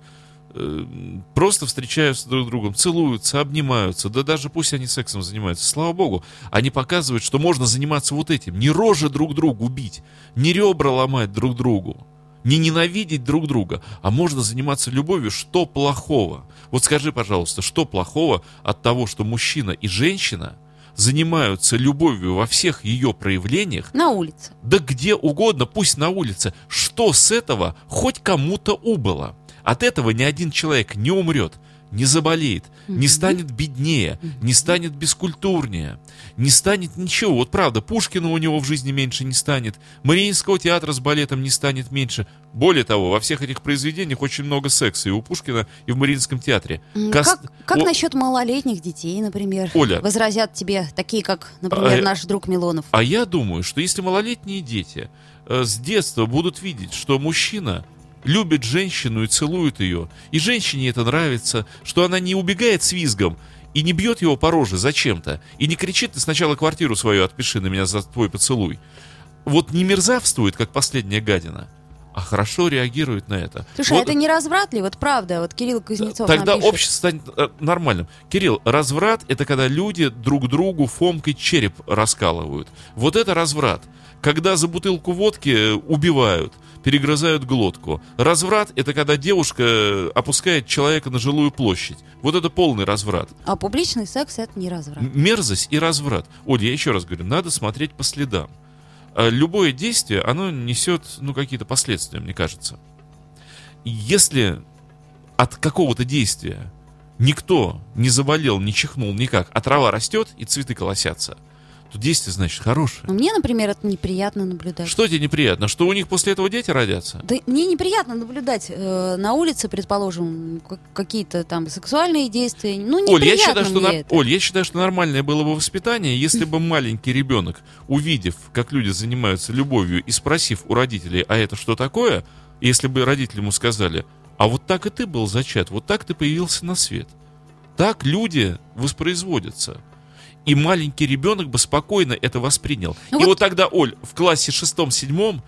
э, просто встречаются друг с другом, целуются, обнимаются, да даже пусть они сексом занимаются. Слава богу, они показывают, что можно заниматься вот этим. Не рожи друг другу бить, не ребра ломать друг другу, не ненавидеть друг друга, а можно заниматься любовью. Что плохого? Вот скажи, пожалуйста, что плохого от того, что мужчина и женщина занимаются любовью во всех ее проявлениях, На улице. да где угодно, пусть на улице. Что с этого хоть кому-то убыло? От этого ни один человек не умрет, не заболеет, не станет беднее, не станет бескультурнее, не станет ничего. Вот правда, Пушкина у него в жизни меньше не станет, Мариинского театра с балетом не станет меньше. Более того, во всех этих произведениях очень много секса и у Пушкина, и в Мариинском театре. М, Кос- Как, как О- насчет малолетних детей, например? Оля. Возразят тебе такие, как, например, А, наш друг Милонов. А я думаю, что если малолетние дети э, с детства будут видеть, что мужчина любит женщину и целует ее, и женщине это нравится, что она не убегает с визгом и не бьет его по роже зачем-то, и не кричит ты сначала квартиру свою отпиши на меня за твой поцелуй. Вот не мерзавствует, как последняя гадина, а хорошо реагирует на это. Слушай, Вот- а это не разврат ли? Вот правда, вот Кирилл Кузнецов Тогда нам пишет. общество станет э, нормальным. Кирилл, разврат это когда люди друг другу фомкой череп раскалывают. Вот это разврат. Когда за бутылку водки э, убивают, перегрызают глотку. Разврат это когда девушка опускает человека на жилую площадь. Вот это полный разврат. А публичный секс это не разврат. Мерзость и разврат. Оль, я еще раз говорю, надо смотреть по следам. А Любое действие, оно несет, ну, какие-то последствия, мне кажется. Если от какого-то действия никто не заболел, не чихнул никак, а трава растет и цветы колосятся, то действие, значит, хорошее. Но мне, например, это неприятно наблюдать. Что тебе неприятно? Что у них после этого дети родятся? Да мне неприятно наблюдать э, на улице, предположим, как- какие-то там сексуальные действия. Ну, неприятно Оль, я считаю, что на-. Оль, я считаю, что нормальное было бы воспитание, если бы маленький ребенок, увидев, как люди занимаются любовью, и спросив у родителей, а это что такое, если бы родители ему сказали, а вот так и ты был зачат, вот так ты появился на свет. Так люди воспроизводятся. И маленький ребенок бы спокойно это воспринял. Ну и вот- вот тогда, Оль, в классе шестом-седьмом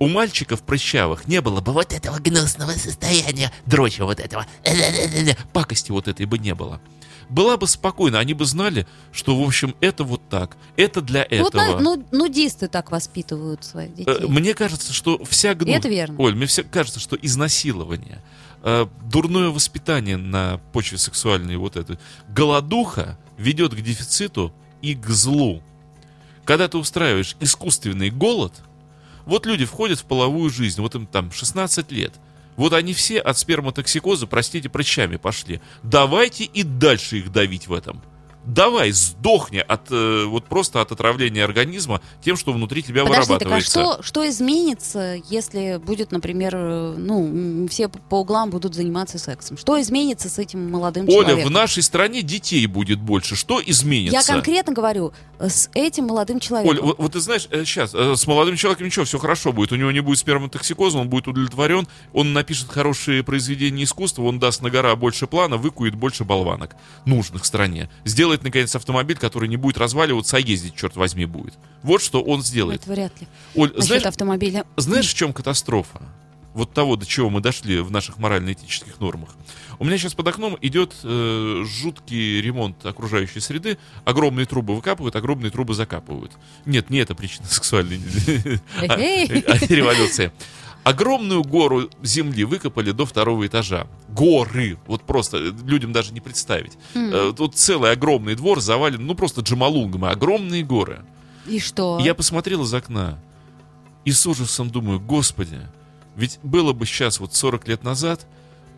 у мальчиков прыщавых не было бы вот этого гнусного состояния, дроча вот этого, пакости вот этой бы не было. Была бы спокойно, они бы знали, что, в общем, это вот так, это для Вот этого. на- ну, нудисты так воспитывают своих детей. Э, Мне кажется, что вся гну... Это верно. Оль, мне все кажется, что изнасилование, э, дурное воспитание на почве сексуальной вот этой, голодуха ведет к дефициту и к злу. Когда ты устраиваешь искусственный голод, вот люди входят в половую жизнь, вот им там 16 лет. Вот они все от сперматоксикоза, простите, прыщами пошли. Давайте и дальше их давить в этом. Давай, сдохни от э, вот просто от отравления организма тем, что внутри тебя Подожди, так а вырабатывается. что, что изменится, если будет, например, э, ну, все по углам будут заниматься сексом? Что изменится с этим молодым Оля, человеком? в нашей стране детей будет больше. Что изменится? Я конкретно говорю, э, с этим молодым человеком. Оля, вот, вот ты знаешь, сейчас, с молодым человеком ничего, все хорошо будет. У него не будет сперматоксикоза, он будет удовлетворен, он напишет хорошие произведения искусства, он даст на гора больше плана, выкует больше болванок, нужных стране. Сделает, наконец, автомобиль, который не будет разваливаться, а ездить, черт возьми, будет. Вот что он сделает. Это вряд ли. Оль, Насчет знаешь, автомобиля. знаешь, в чем катастрофа? Вот того, до чего мы дошли в наших морально-этических нормах. У меня сейчас под окном идет э, жуткий ремонт окружающей среды. Огромные трубы выкапывают, огромные трубы закапывают. Нет, не это причина сексуальной а- Эй. а- революции. Огромную гору земли выкопали до второго этажа. Горы. Вот просто э, людям даже не представить. Э, Тут целый огромный двор завален, ну просто джамалунгом, огромные горы. И что? Я посмотрел из окна и с ужасом думаю, господи, ведь было бы сейчас вот 40 лет назад,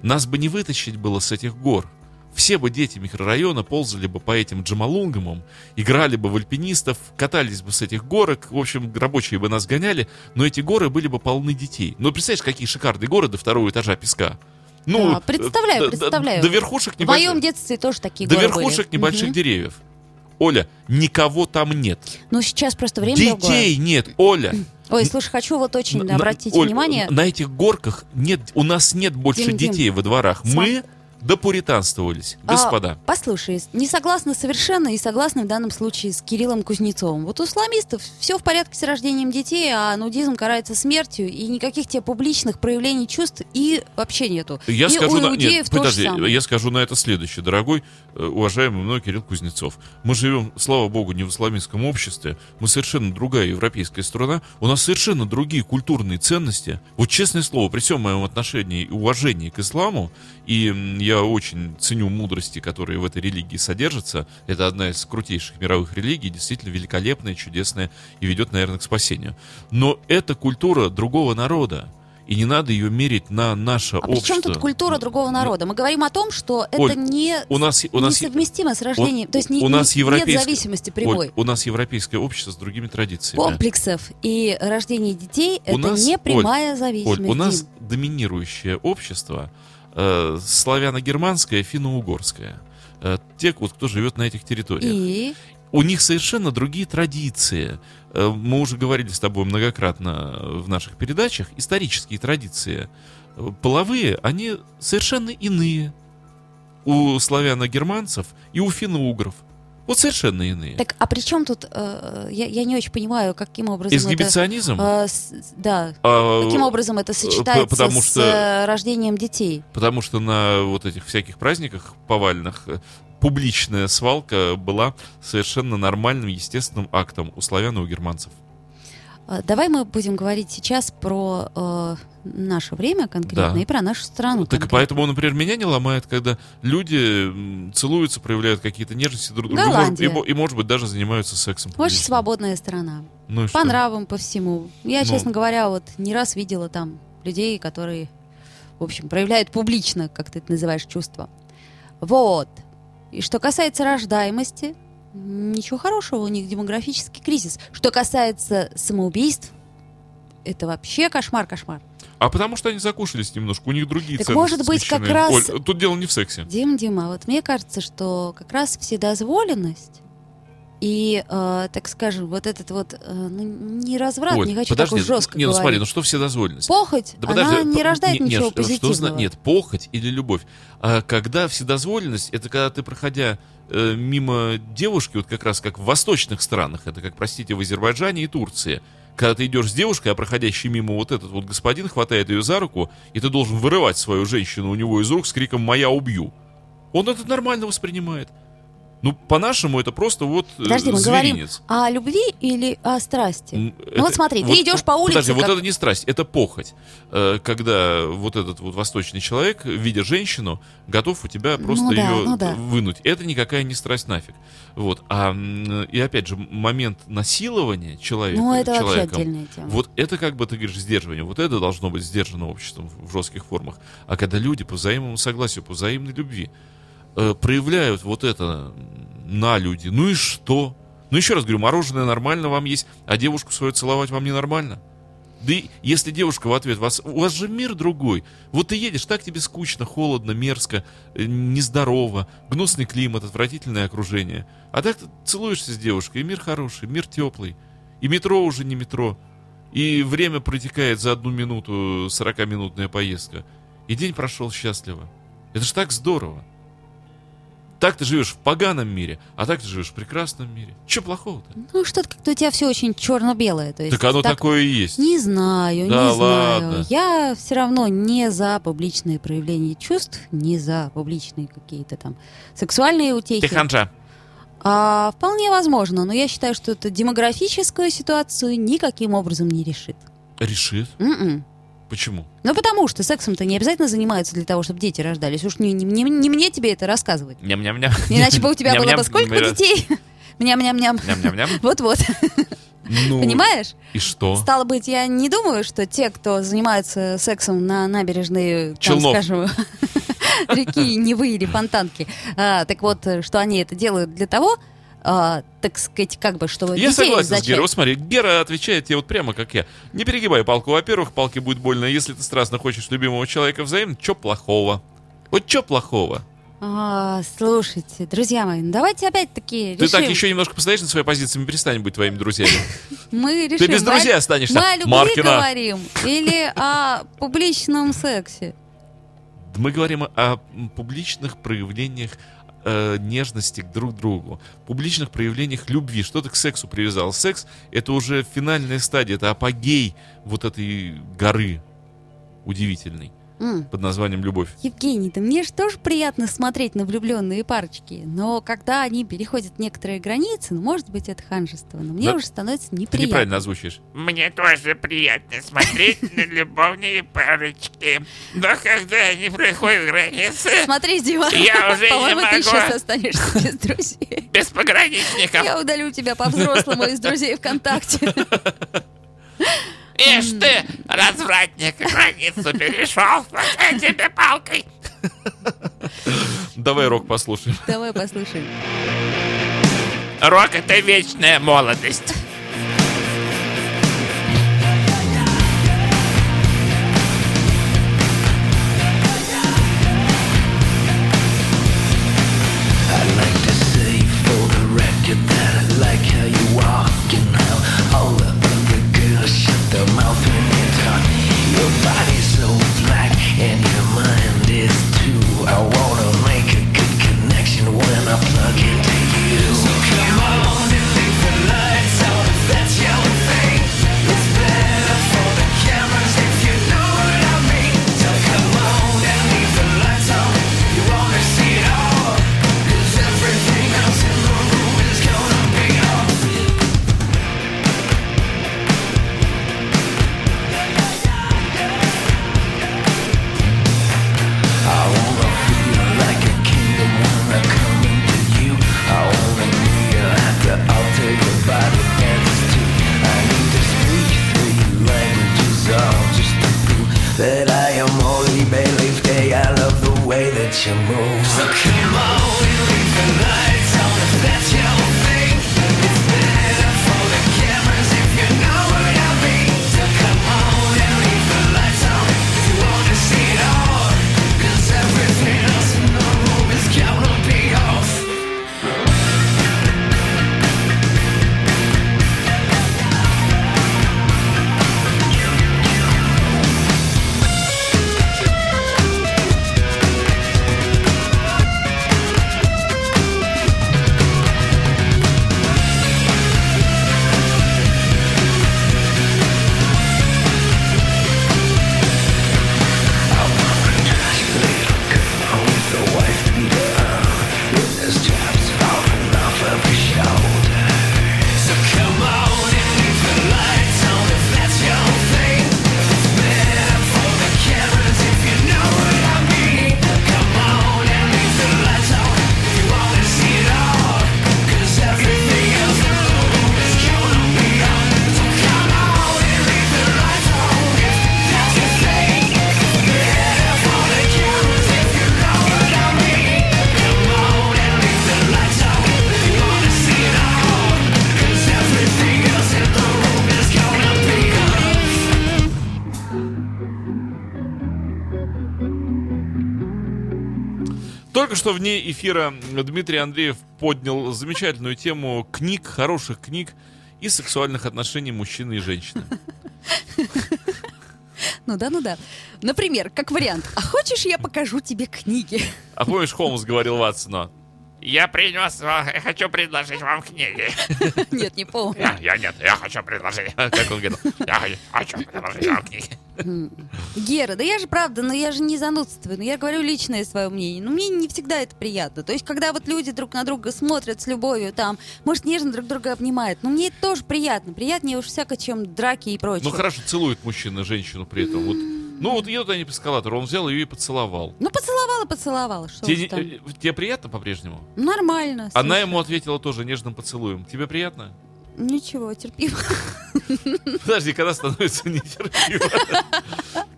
нас бы не вытащить было с этих гор. Все бы дети микрорайона ползали бы по этим джамалунгамам, играли бы в альпинистов, катались бы с этих горок, в общем, рабочие бы нас гоняли, но эти горы были бы полны детей. Ну, представляешь, какие шикарные горы до второго этажа песка. Ну, Да, представляю, э, до- представляю. До, верхушек В небольших- моем детстве тоже такие до верхушек были. небольших Мгм. деревьев. Оля, никого там нет. Ну, сейчас просто время другое. Детей нет, Оля. Ой, слушай, хочу вот очень На- обратить Оль, внимание. На этих горках нет, у нас нет больше Дим, Дим. детей во дворах. Сам- Мы допуританствовались, А, господа. послушай, не согласна совершенно и согласна в данном случае с Кириллом Кузнецовым. Вот у исламистов все в порядке с рождением детей, а нудизм карается смертью, и никаких тебе публичных проявлений чувств и вообще нету. Я и скажу на, нет, подожди, я скажу на это следующее, дорогой, э, уважаемый мной Кирилл Кузнецов. Мы живем, слава богу, не в исламистском обществе. Мы совершенно другая европейская страна. У нас совершенно другие культурные ценности. Вот честное слово, при всем моем отношении и уважении к исламу, и м, я очень ценю мудрости, которые в этой религии содержатся. Это одна из крутейших мировых религий, действительно великолепная, чудесная и ведет, наверное, к спасению. Но это культура другого народа. И не надо ее мерить на наше А общество. чем тут культура другого Ну, народа? Мы говорим о том, что Оль, это не у нас, у нас, несовместимо с рождением. то есть не- у нас не- нет зависимости Оль, прямой. у нас европейское общество с другими традициями. Комплексов и рождение детей У это нас- не прямая Оль, зависимость. Оль, у нас доминирующее общество э, славяно-германское, финно-угорское. Э, те, вот, кто живет на этих территориях. И У них совершенно другие традиции. Э, Мы уже говорили с тобой многократно в наших передачах. Исторические традиции э, половые, они совершенно иные. У славяно-германцев и у финно-угров. Вот совершенно иные. так, а при чем тут? э, я, я не очень понимаю, каким образом это. Эксгибиционизм? э, с- да. а, Каким образом это сочетается потому с что- э, рождением детей? Потому что на вот этих всяких праздниках повальных э, публичная свалка была совершенно нормальным, естественным актом у славян и у германцев. Э, Давай мы будем говорить сейчас про э, наше время конкретно Да. и про нашу страну. так конкретно. поэтому, например, меня не ломает, когда люди целуются, проявляют какие-то нежности друг другу, и, и мо- и, может быть, даже занимаются сексом. Очень свободная страна. Ну и что? По нравам, по всему. Я, Ну. честно говоря, вот не раз видела там людей, которые, в общем, проявляют публично, как ты это называешь, чувства. Вот. И что касается рождаемости, ничего хорошего, у них демографический кризис. Что касается самоубийств, это вообще кошмар-кошмар. А потому что они закушались немножко, у них другие Так ценности может быть, как смещены. раз- Оль, тут дело не в сексе. Дим, Дима, вот мне кажется, что как раз вседозволенность и, э, так скажем, вот этот вот, э, ну, не разврат, Оль, не хочу подожди, так уж жестко не, ну смотри, ну что вседозволенность? Похоть, Да она подожди, не рождает не- ничего нет, что позитивного. Нет, похоть или любовь. А когда вседозволенность, это когда ты, проходя э, мимо девушки, вот как раз как в восточных странах, это как, простите, в Азербайджане и Турции, когда ты идешь с девушкой, а проходящий мимо вот этот вот господин хватает ее за руку, и ты должен вырывать свою женщину у него из рук с криком «Моя убью». Он это нормально воспринимает. Ну, по-нашему, это просто вот э, Подожди, мы говорим зверинец. о любви или о страсти? М, Ну вот смотри, ты идешь по улице, Подожди, вот как- это не страсть, это похоть. Э, Когда вот этот вот восточный человек, видя женщину, готов у тебя просто Ну да, ее ну да. вынуть. Это никакая не страсть нафиг. Вот. А, и опять же, момент насилования человека, Ну, это вообще человеком, отдельная тема. вот это, как бы ты говоришь, сдерживание. Вот это должно быть сдержано обществом в жестких формах. А когда люди по взаимному согласию, по взаимной любви э, проявляют вот это на люди, ну и что? Ну еще раз говорю, мороженое нормально вам есть, а девушку свою целовать вам ненормально? Да и если девушка в ответ, вас, у вас же мир другой. Вот ты едешь, так тебе скучно, холодно, мерзко, э, нездорово, гнусный климат, отвратительное окружение. А так ты целуешься с девушкой, и мир хороший, мир теплый. И метро уже не метро. И время протекает за одну минуту, 40-минутная поездка. И день прошел счастливо. Это ж так здорово. Так ты живешь в поганом мире, а так ты живешь в прекрасном мире. Че плохого-то? Ну, что-то как-то у тебя все очень черно-белое. То есть Так оно так- такое и есть. Не знаю, Да не знаю. ладно. Я все равно не за публичные проявления чувств, не за публичные какие-то там сексуальные утехи. Ты ханжа. А, вполне возможно, но я считаю, что это демографическую ситуацию никаким образом не решит. Решит. М-м. Почему? Ну, потому что сексом-то не обязательно занимаются для того, чтобы дети рождались. Уж не, не- не- не мне тебе это рассказывать. Ням-ням-ням. Иначе бы у тебя было бы сколько детей? Мням-ням-ням. Ням-ням-ням. Вот-вот. Ну, Понимаешь? И что? Стало быть, я не думаю, что те, кто занимается сексом на набережной, там, скажем, реки Невы или Фонтанки, а, так вот, э, что они это делают для того, а, так сказать, как бы, чтобы Я согласен с зачать. Герой. Вот смотри, Гера отвечает тебе вот прямо как я. Не перегибай палку. Во-первых, палке будет больно. Если ты страстно хочешь любимого человека взаимно, что плохого? Вот что плохого? А, слушайте, друзья мои, ну давайте опять-таки Ты решим. так еще немножко постоишь на своей позиции, мы перестанем быть твоими друзьями. Мы решим, без мы друзей останешься, Мы о любви говорим или о публичном сексе? Мы говорим о публичных проявлениях э, нежности к друг другу, публичных проявлениях любви. Что ты к сексу привязал? Секс — это уже финальная стадия, это апогей вот этой горы удивительной Под названием любовь. Евгений, да мне же тоже приятно смотреть на влюбленные парочки, но когда они переходят некоторые границы, ну, может быть, это ханжество, но мне Да. уже становится Ты неприятно. неправильно озвучиваешь. Мне тоже приятно смотреть на любовные парочки. Но когда они проходят границы, Смотри, Дима, Я уже не по-моему, ты могу. сейчас останешься без друзей. без пограничников, Я удалю тебя по-взрослому из друзей ВКонтакте. Ишь ты, развратник, границу перешел, я тебе палкой. Давай рок послушаем. Давай послушаем. Рок — это вечная молодость. Только что вне эфира Дмитрий Андреев поднял замечательную тему книг, хороших книг и сексуальных отношений мужчины и женщины. Ну да, ну да. Например, как вариант. А хочешь, я покажу тебе книги? А помнишь, Холмс говорил Ватсону? Я принес, ва- хочу предложить вам книги. Нет, не помню. Я, я нет, я хочу предложить. Как он говорил? Я хочу предложить вам книги. Гера, да я же правда, но я же не занудствую, но я говорю личное свое мнение. Но мне не всегда это приятно. То есть, когда вот люди друг на друга смотрят с любовью, там, может, нежно друг друга обнимают, но мне это тоже приятно. Приятнее уж всяко, чем драки и прочее. Ну хорошо, целует мужчина женщину при этом. Вот, ну вот едут они по эскалатору, он взял ее и поцеловал. Ну, поцеловала, поцеловала. Что Тебе, там. э, тебе приятно по-прежнему? Нормально. Она слушай. ему ответила тоже нежным поцелуем. Тебе приятно? Ничего, терпимо. Подожди, когда становится нетерпимо?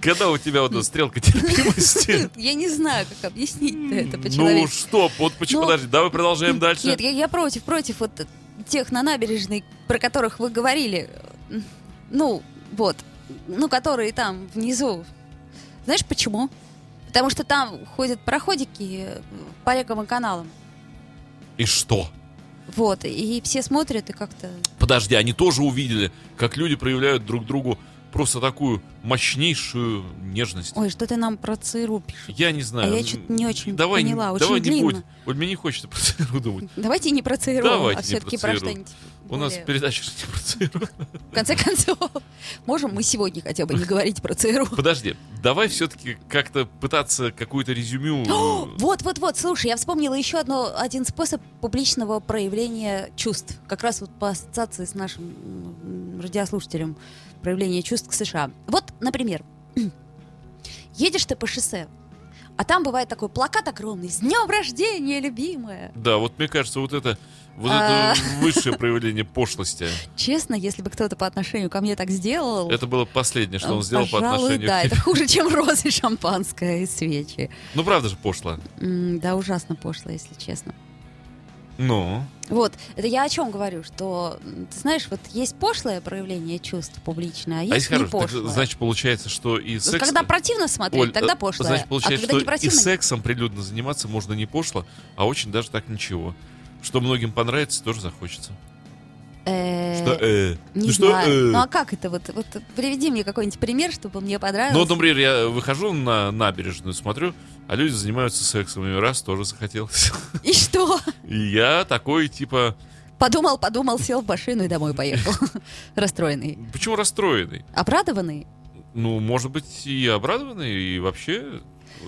Когда у тебя вот эта стрелка терпимости? Я не знаю, как объяснить это Ну что, вот почему, Ну, подожди, давай продолжаем дальше. Нет, я, я против, против вот тех на набережной, про которых вы говорили. Ну, вот. Ну, которые там внизу. Знаешь почему? Потому что там ходят проходики по рекам и каналам. И что? Вот, и все смотрят и как-то... Подожди, они тоже увидели, как люди проявляют друг другу просто такую мощнейшую нежность. Ой, что ты нам про ЦРУ пишешь? Я не знаю. А я чё-то не очень давай, поняла, не- очень давай не длинно. будь. Вот мне не хочется про ЦРУ думать. Давайте не про ЦРУ, Давайте а не все-таки про про что-нибудь. У нас передача же не про ЦРУ. В конце концов, можем мы сегодня хотя бы не говорить про ЦРУ? Подожди, давай все-таки как-то пытаться какую-то резюмю... Вот, вот, вот, слушай, я вспомнила еще одно, один способ публичного проявления чувств. Как раз вот по ассоциации с нашим радиослушателем проявления чувств к США. Вот, например, едешь ты по шоссе, а там бывает такой плакат огромный «С днем рождения, любимая!» Да, вот мне кажется, вот это Вот А. это высшее проявление пошлости. Честно, если бы кто-то по отношению ко мне так сделал... Это было последнее, что он э, сделал по отношению да, к это хуже, чем розы, шампанское и свечи. Ну, правда же пошло. Да, ужасно пошло, если честно. Ну, Вот, это я о чем говорю, что, ты знаешь, вот есть пошлое проявление чувств публичное, а а есть не хорошо, так, пошлое. значит, получается, что и Вот секс... Когда противно смотреть, Оль, тогда э, пошлое. Значит, а получается, когда что не противно... и сексом прилюдно заниматься можно не пошло, а очень даже так ничего. Что многим понравится, тоже захочется. э, Что, э, Не ну что, знаю. э? Ну а как это? Вот, вот приведи мне какой-нибудь пример, чтобы мне понравилось. Ну, вот, например, я выхожу на набережную, смотрю, а люди занимаются сексом, и раз тоже захотелось. И что? И я такой, типа, Подумал, подумал, сел в машину и домой поехал. Расстроенный. почему расстроенный? Обрадованный? Ну, может быть, и обрадованный, и вообще,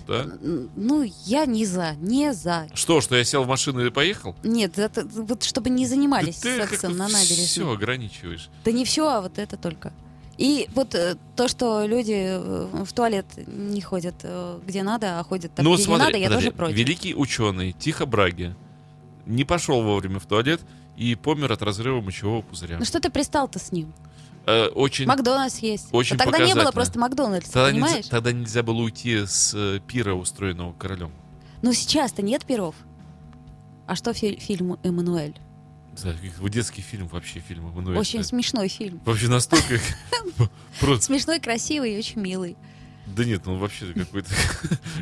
да. Ну, я не за, не за. Что, что я сел в машину и поехал? Нет, это, вот чтобы не занимались ты сексом на набережной. все ограничиваешь. Да не все, а вот это только. И вот э, то, что люди э, в туалет не ходят э, где надо, а ходят там, ну, где смотри, не надо, я подожди, тоже против. великий ученый Тихо Браги не пошел вовремя в туалет и помер от разрыва мочевого пузыря. Ну что ты пристал-то с ним? Э, очень Макдональдс есть. очень А тогда не было просто Макдональдса, Тогда нельзя, понимаешь? тогда нельзя было уйти с э, пира, устроенного королем. Ну сейчас-то нет перов. А что фи- фильм «Эммануэль»? Да, как- детский фильм, вообще фильм Эммануэль. Очень смешной фильм. Вообще настолько... Просто... Смешной, красивый и очень милый. Да нет, ну вообще какой-то...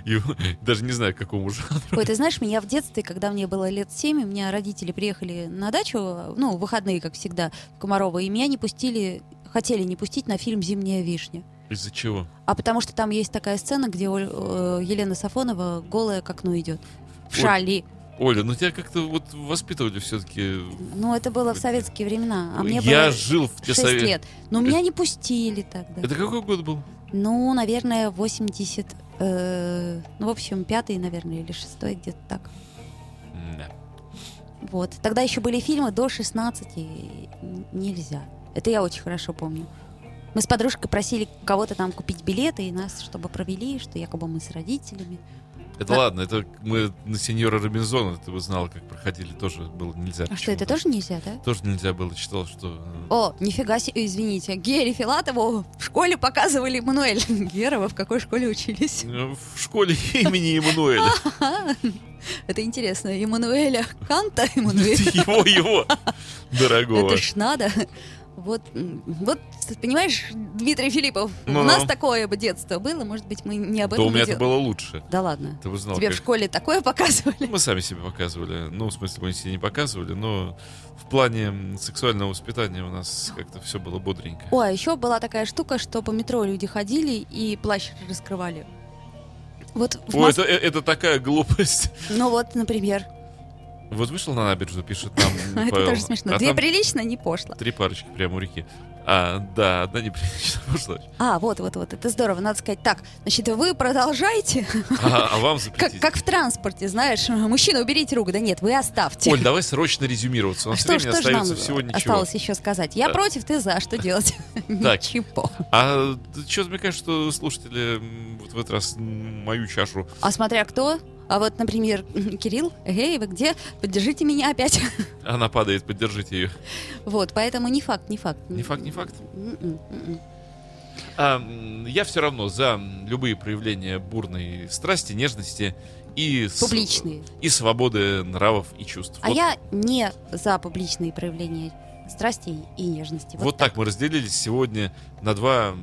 Даже не знаю, к какому жанру. Ой, ты знаешь, меня в детстве, когда мне было лет 7, у меня родители приехали на дачу, ну, выходные, как всегда, в Комарово, и меня не пустили, хотели не пустить на фильм «Зимняя вишня». Из-за чего? А потому что там есть такая сцена, где э, Елена Сафонова голая к окну идет. В шали. Оля, ну тебя как-то вот воспитывали все-таки... Ну, это было в советские времена. А мне Я было жил в те 6 совет- лет. Но меня не пустили тогда. Это какой год был? Ну, наверное, 80... э, ну, в общем, пятый, наверное, или шестой, где-то так. Да. Вот. Тогда еще были фильмы до 16, и нельзя. Это я очень хорошо помню. Мы с подружкой просили кого-то там купить билеты, и нас, чтобы провели, что якобы мы с родителями. Это Да. ладно, это мы на сеньора Робинзона, ты бы знал, как проходили, тоже было нельзя. А что, это тоже нельзя, да? Тоже нельзя было, читал, что... э, О, нифига себе, извините, Гере Филатову в школе показывали Мануэль. Гера, вы в какой школе учились? э, В школе имени Эммануэля. Это интересно, Эммануэля Канта, Эммануэля. Его, его, дорогого. Это ж надо. Вот, вот, понимаешь, Дмитрий Филиппов, Ну-ну. у нас такое бы детство было, может быть, мы не об Да этом у меня это было лучше. Да ладно. Ты бы знал, Тебе в как- школе такое показывали? Мы сами себе показывали. Ну, в смысле, мы себе не показывали, но в плане сексуального воспитания у нас как-то все было бодренько. Ой, а еще была такая штука, что по метро люди ходили и плащ раскрывали. Вот, в Ой, Мос- это, э, это такая глупость. ну вот, например, Вот вышел на набережную, пишет нам это тоже смешно. А Две прилично, не пошло. три парочки прямо у реки. А, да, одна неприлично пошла. А, вот, вот, вот, это здорово, надо сказать. Так, значит, вы продолжайте, А, а вам запретить? как в транспорте, знаешь, мужчина, уберите руку. Да нет, вы оставьте. Оль, давай срочно резюмироваться. У А нас что, времени что остается всего ничего. осталось еще сказать? Я против, ты за, что делать? Ничего. А что-то мне кажется, что слушатели вот в этот раз мою чашу А смотря кто, а вот, например, Кирилл, эй, вы где? Поддержите меня опять. она падает, поддержите ее. Вот, поэтому не факт, не факт. Не факт, не факт. М-м, м-м. А, я все равно за любые проявления бурной страсти, нежности и, с- Публичные. и свободы нравов и чувств. А вот, я не за публичные проявления страсти и нежности. вот так мы разделились сегодня на два...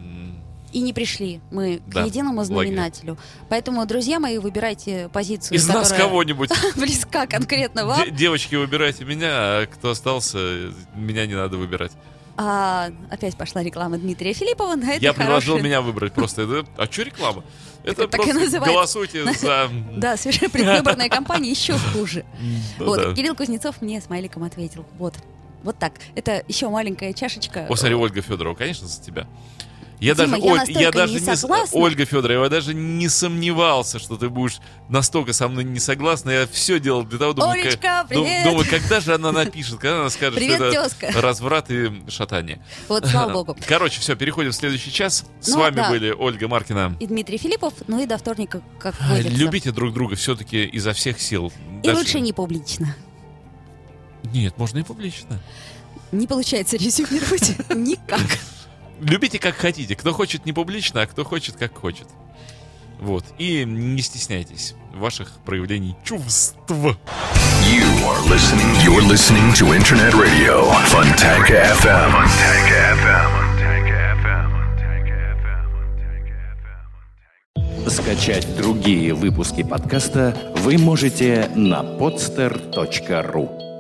И не пришли мы Да, к единому знаменателю. Поэтому, друзья мои, выбирайте позицию, Из нас кого-нибудь. близка конкретно вам. Де- девочки, выбирайте меня, а кто остался, меня не надо выбирать. А, опять пошла реклама Дмитрия Филиппова. На этой Я предложил меня выбрать просто. Это, а что реклама? Это так просто называется. голосуйте за... Да, совершенно предвыборная кампания еще хуже. Да, Вот. Кирилл Кузнецов мне смайликом ответил. Вот. Вот так. Это еще маленькая чашечка. О, смотри, Ольга Федорова, конечно, за тебя. Я Дима, даже, я Оль, я даже не не согласна. Ольга Федорова, я даже не сомневался, что ты будешь настолько со мной не согласна. Я все делал для того, думаю, Олечка, ка- дум- привет! думаю, когда же она напишет, когда она скажет, Привет, что это тезка. разврат и шатание. Вот, слава богу. Короче, все, переходим в следующий час. С Ну, вами да. были Ольга Маркина. И Дмитрий Филиппов, ну и до вторника, как водится. Любите друг друга все-таки изо всех сил. И Даже- лучше не публично. Нет, можно и публично. Не получается резюмировать никак. Любите как хотите. Кто хочет не публично, а кто хочет как хочет. Вот. И не стесняйтесь ваших проявлений чувств. You are listening. You're listening to Internet Radio Funtank FM. Funtank FM. Скачать другие выпуски подкаста вы можете на podster.ru